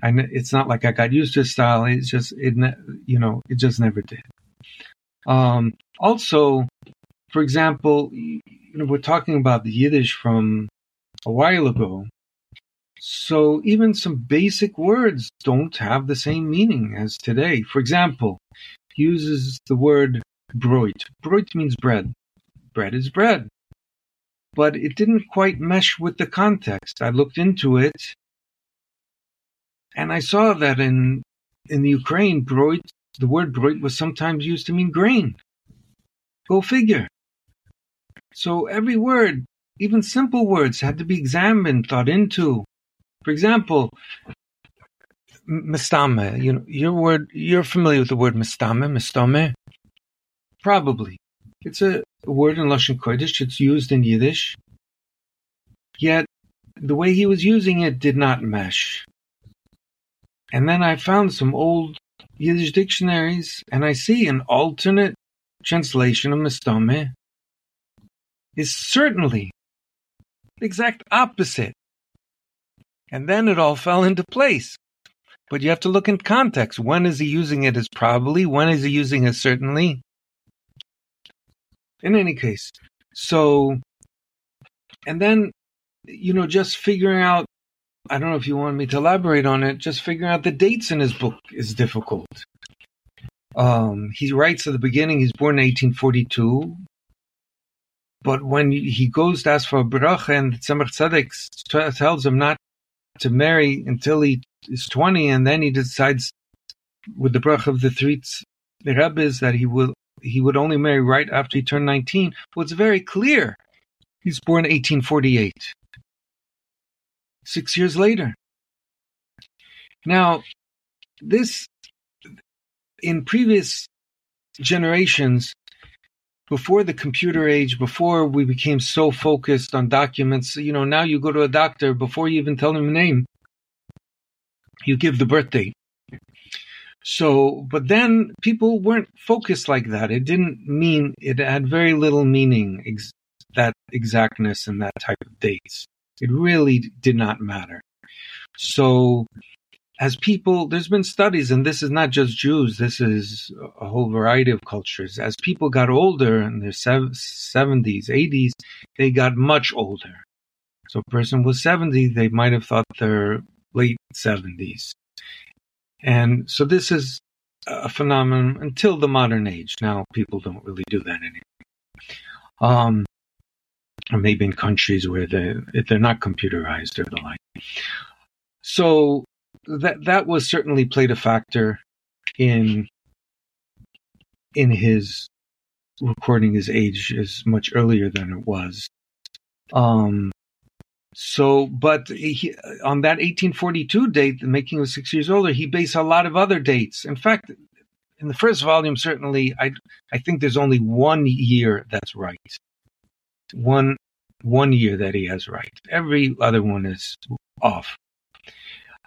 And it's not like I got used to his style. It's just it, you know, it just never did. Um, also, for example, you know, we're talking about the Yiddish from a while ago, So even some basic words don't have the same meaning as today. For example, he uses the word broit. Broit means bread. Bread is bread. But it didn't quite mesh with the context. I looked into it and I saw that in in the Ukraine, broit, the word broit was sometimes used to mean grain. Go figure. So every word, even simple words, had to be examined, thought into. For example, mistame. You know, your word. You're familiar with the word mistame, mistame. Probably, it's a word in Lashon Kodesh. It's used in Yiddish. Yet, the way he was using it did not mesh. And then I found some old Yiddish dictionaries, and I see an alternate translation of mistame is certainly the exact opposite. And then it all fell into place. But you have to look in context. When is he using it as probably? When is he using it certainly? In any case, so, and then, you know, just figuring out, I don't know if you want me to elaborate on it, just figuring out the dates in his book is difficult. Um, he writes at the beginning, he's born in 1842. But when he goes to ask for a bracha and Tzemach Tzedek tells him not to marry until he is 20, and then he decides with the bracha of the three the Rebbes that he will he would only marry right after he turned 19. Well, it's very clear. He's born 1848. Six years later. Now, this in previous generations, before the computer age, before we became so focused on documents, you know, now you go to a doctor before you even tell them a name, you give the birth date. So, but then people weren't focused like that. It didn't mean, it had very little meaning, ex- that exactness and that type of dates. It really did not matter. So, as people, there's been studies, and this is not just Jews, this is a whole variety of cultures. As people got older in their 70s, 80s, they got much older. So a person was 70, they might have thought they're late 70s. And so this is a phenomenon until the modern age. Now people don't really do that anymore. Um, or maybe in countries where they, if they're not computerized or the like. So that that was certainly played a factor in in his recording his age is much earlier than it was. Um, so, but he, on that 1842 date, making of six years older, he based a lot of other dates. In fact, in the first volume, certainly, I I think there's only one year that's right. One one year that he has right. Every other one is off.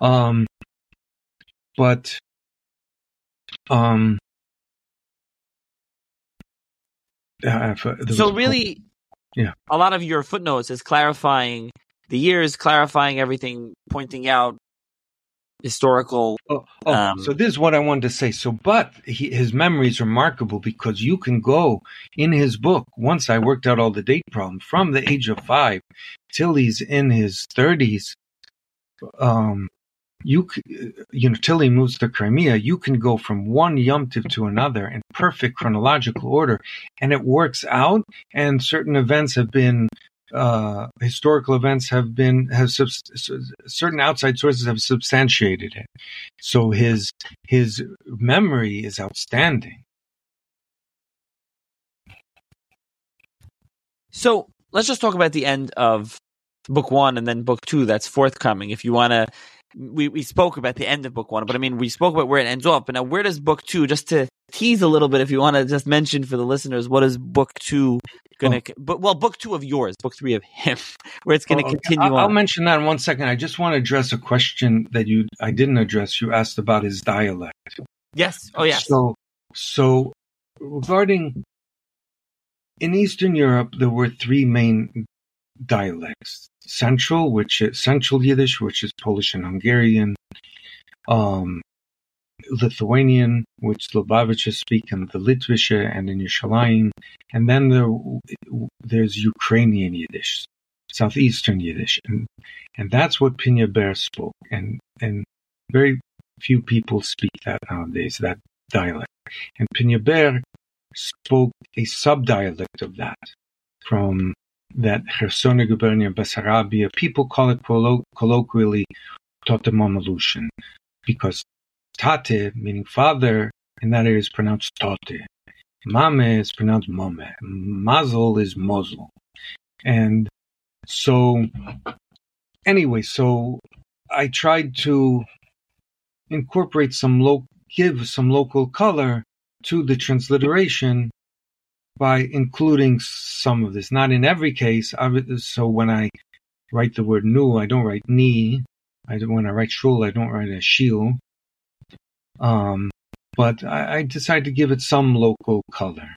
Um, but um, uh, so really, yeah, a lot of your footnotes is clarifying the years, clarifying everything, pointing out historical. Oh, oh um, so this is what I wanted to say. So, but he, his memory is remarkable because you can go in his book. Once I worked out all the date problem from the age of five till he's in his thirties. Um, you you know till he moves to Crimea, you can go from one Yom Tiv to another in perfect chronological order, and it works out. And certain events have been uh, historical events have been have sub- certain outside sources have substantiated it. So his his memory is outstanding. So let's just talk about the end of book one and then book two that's forthcoming. If you want to we, we spoke about the end of book one, but I mean, we spoke about where it ends off. But now, where does book two, just to tease a little bit, if you want to just mention for the listeners, what is book two going to, oh. but well, book two of yours, book three of him, where it's going to oh, continue I'll, I'll, mention that in one second. I just want to address a question that you, I didn't address. You asked about his dialect. Yes. Oh, yes. So, so regarding in Eastern Europe, there were three main dialects. Central, which is Central Yiddish, which is Polish and Hungarian, um, Lithuanian, which Lubavitchers speak, and the Litvische and in Yerushalayim, and then there, there's Ukrainian Yiddish. southeastern Yiddish, and and that's what Pinya Ber spoke, and and very few people speak that nowadays, that dialect. And Pinya Ber spoke a subdialect of that from that Chersona gubernia Bessarabia. People call it colloquially Totemamalushan because Tate, meaning father, in that area is pronounced Tote. Mame is pronounced Mome. Mazel is Mozel. And so, anyway, so I tried to incorporate some local, give some local color to the transliteration by including some of this. Not in every case. So when I write the word nu, I don't write ni. I don't, when I write shul, I don't write a shil. Um, but I, I decided to give it some local color.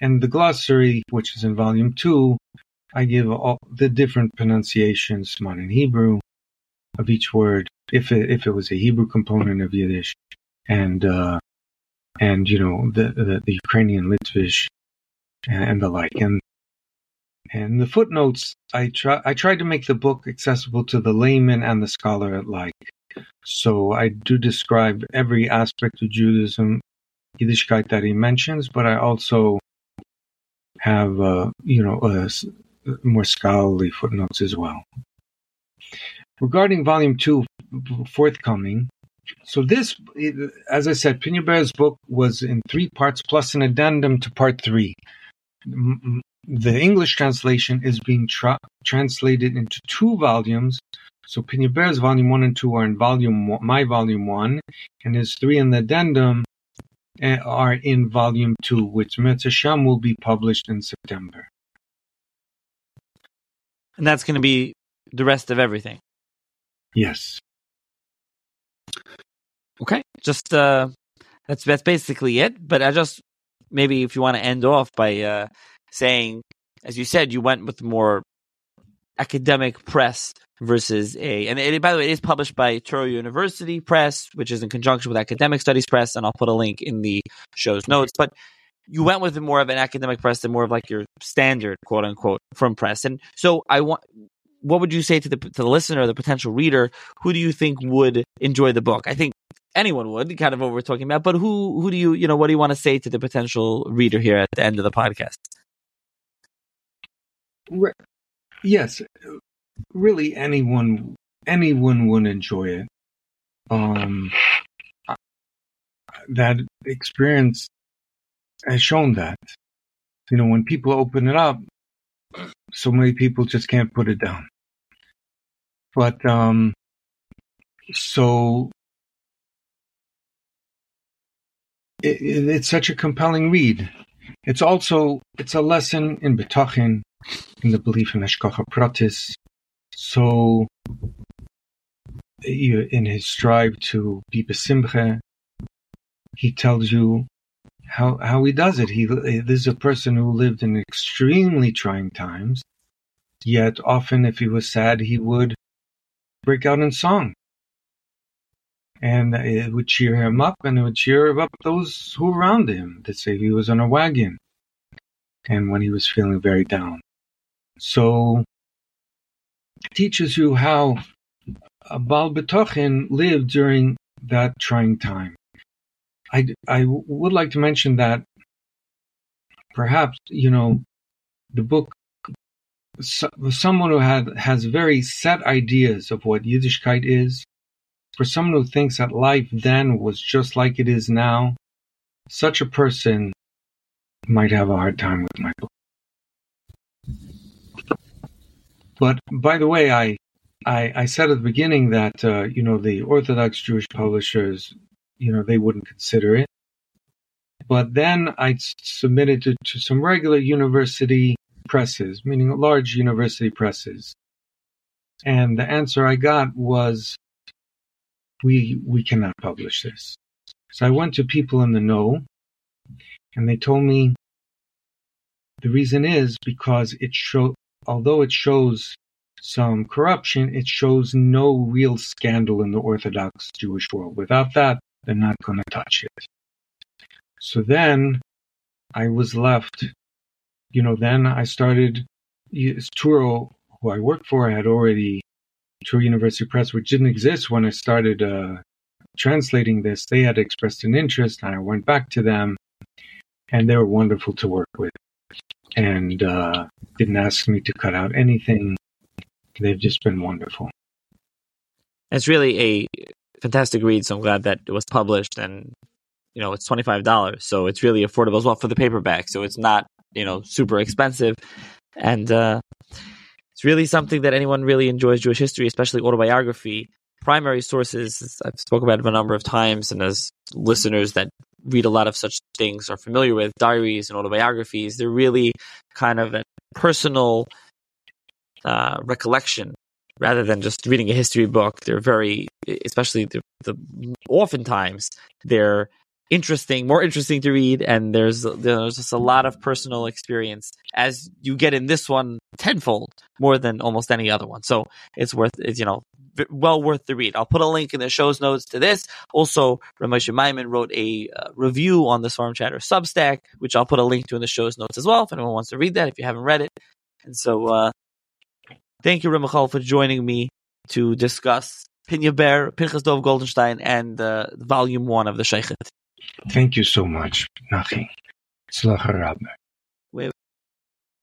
And the glossary, which is in volume two, I give all the different pronunciations, modern Hebrew, of each word, if it, if it was a Hebrew component of Yiddish, and uh, and you know the, the, the Ukrainian Litvish and, the like, and and the footnotes. I try I tried to make the book accessible to the layman and the scholar alike. So I do describe every aspect of Judaism, Yiddishkeit that he mentions, but I also have uh, you know uh, more scholarly footnotes as well. Regarding Volume 2 forthcoming, so this, as I said, Pinya Ber's book was in three parts plus an addendum to part three. The English translation is being tra- translated into two volumes. So Pinya Ber's volume one and two are in volume one, my volume one, and his three in the addendum eh, are in volume two, which Metzasham will be published in September. And that's going to be the rest of everything. Yes. Okay. Just uh that's that's basically it. But I just maybe if you want to end off by uh saying as you said, you went with more academic press versus a and it, by the way it is published by Touro University Press, which is in conjunction with Academic Studies Press, and I'll put a link in the show's notes. But you went with more of an academic press than more of like your standard quote unquote from press. And so I want what would you say to the to the listener, the potential reader? Who do you think would enjoy the book? I think anyone would, kind of what we're talking about. But who who do you you know what do you want to say to the potential reader here at the end of the podcast? Yes, really, anyone anyone would enjoy it. Um, that experience has shown that. You know, when people open it up, so many people just can't put it down. But um, so it, it, it's such a compelling read. It's also it's a lesson in betachin, in the belief in Hashgacha Pratis. So in his strive to be besimche, he tells you how how he does it. He this is a person who lived in extremely trying times, yet often if he was sad, he would break out in song, and it would cheer him up, and it would cheer up those who were around him. To say he was on a wagon, and when he was feeling very down, so teaches you how Baal Betochin lived during that trying time. I, I would like to mention that perhaps, you know, the book, so, someone who had, has very set ideas of what Yiddishkeit is, for someone who thinks that life then was just like it is now, such a person might have a hard time with my book. But by the way, I I, I said at the beginning that uh, you know the Orthodox Jewish publishers you know, they wouldn't consider it. But then I submitted it to some regular university presses, meaning large university presses. And the answer I got was, we, we cannot publish this. So I went to people in the know and they told me the reason is because it show, although it shows some corruption, it shows no real scandal in the Orthodox Jewish world. Without that, they're not going to touch it. So then I was left, you know, then I started, Touro, who I worked for had already, Touro University Press, which didn't exist when I started uh, translating this, they had expressed an interest, and I went back to them, and they were wonderful to work with, and uh, didn't ask me to cut out anything. They've just been wonderful. It's really a fantastic read, so I'm glad that it was published, and you know it's twenty five dollars, so it's really affordable as well for the paperback. So it's not you know super expensive, and uh, it's really something that anyone really enjoys Jewish history, especially autobiography. Primary sources, I've spoken about a number of times, and as listeners that read a lot of such things are familiar with diaries and autobiographies, they're really kind of a personal uh, recollection rather than just reading a history book. They're very, especially the, the oftentimes they're interesting, more interesting to read, and there's there's just a lot of personal experience as you get in this one tenfold more than almost any other one. So it's worth it's you know well worth the read. I'll put a link in the show's notes to this. Also, Ramesh Maimon wrote a uh, review on the Seforim Chatter Substack, which I'll put a link to in the show's notes as well if anyone wants to read that if you haven't read it. And so, uh, thank you, Reb Michoel, for joining me to discuss Pinya Ber, Pinchas Dov Goldenshteyn, and uh, volume one of the Shochet. Thank you so much, Nachi. Tzlacha Rabbe.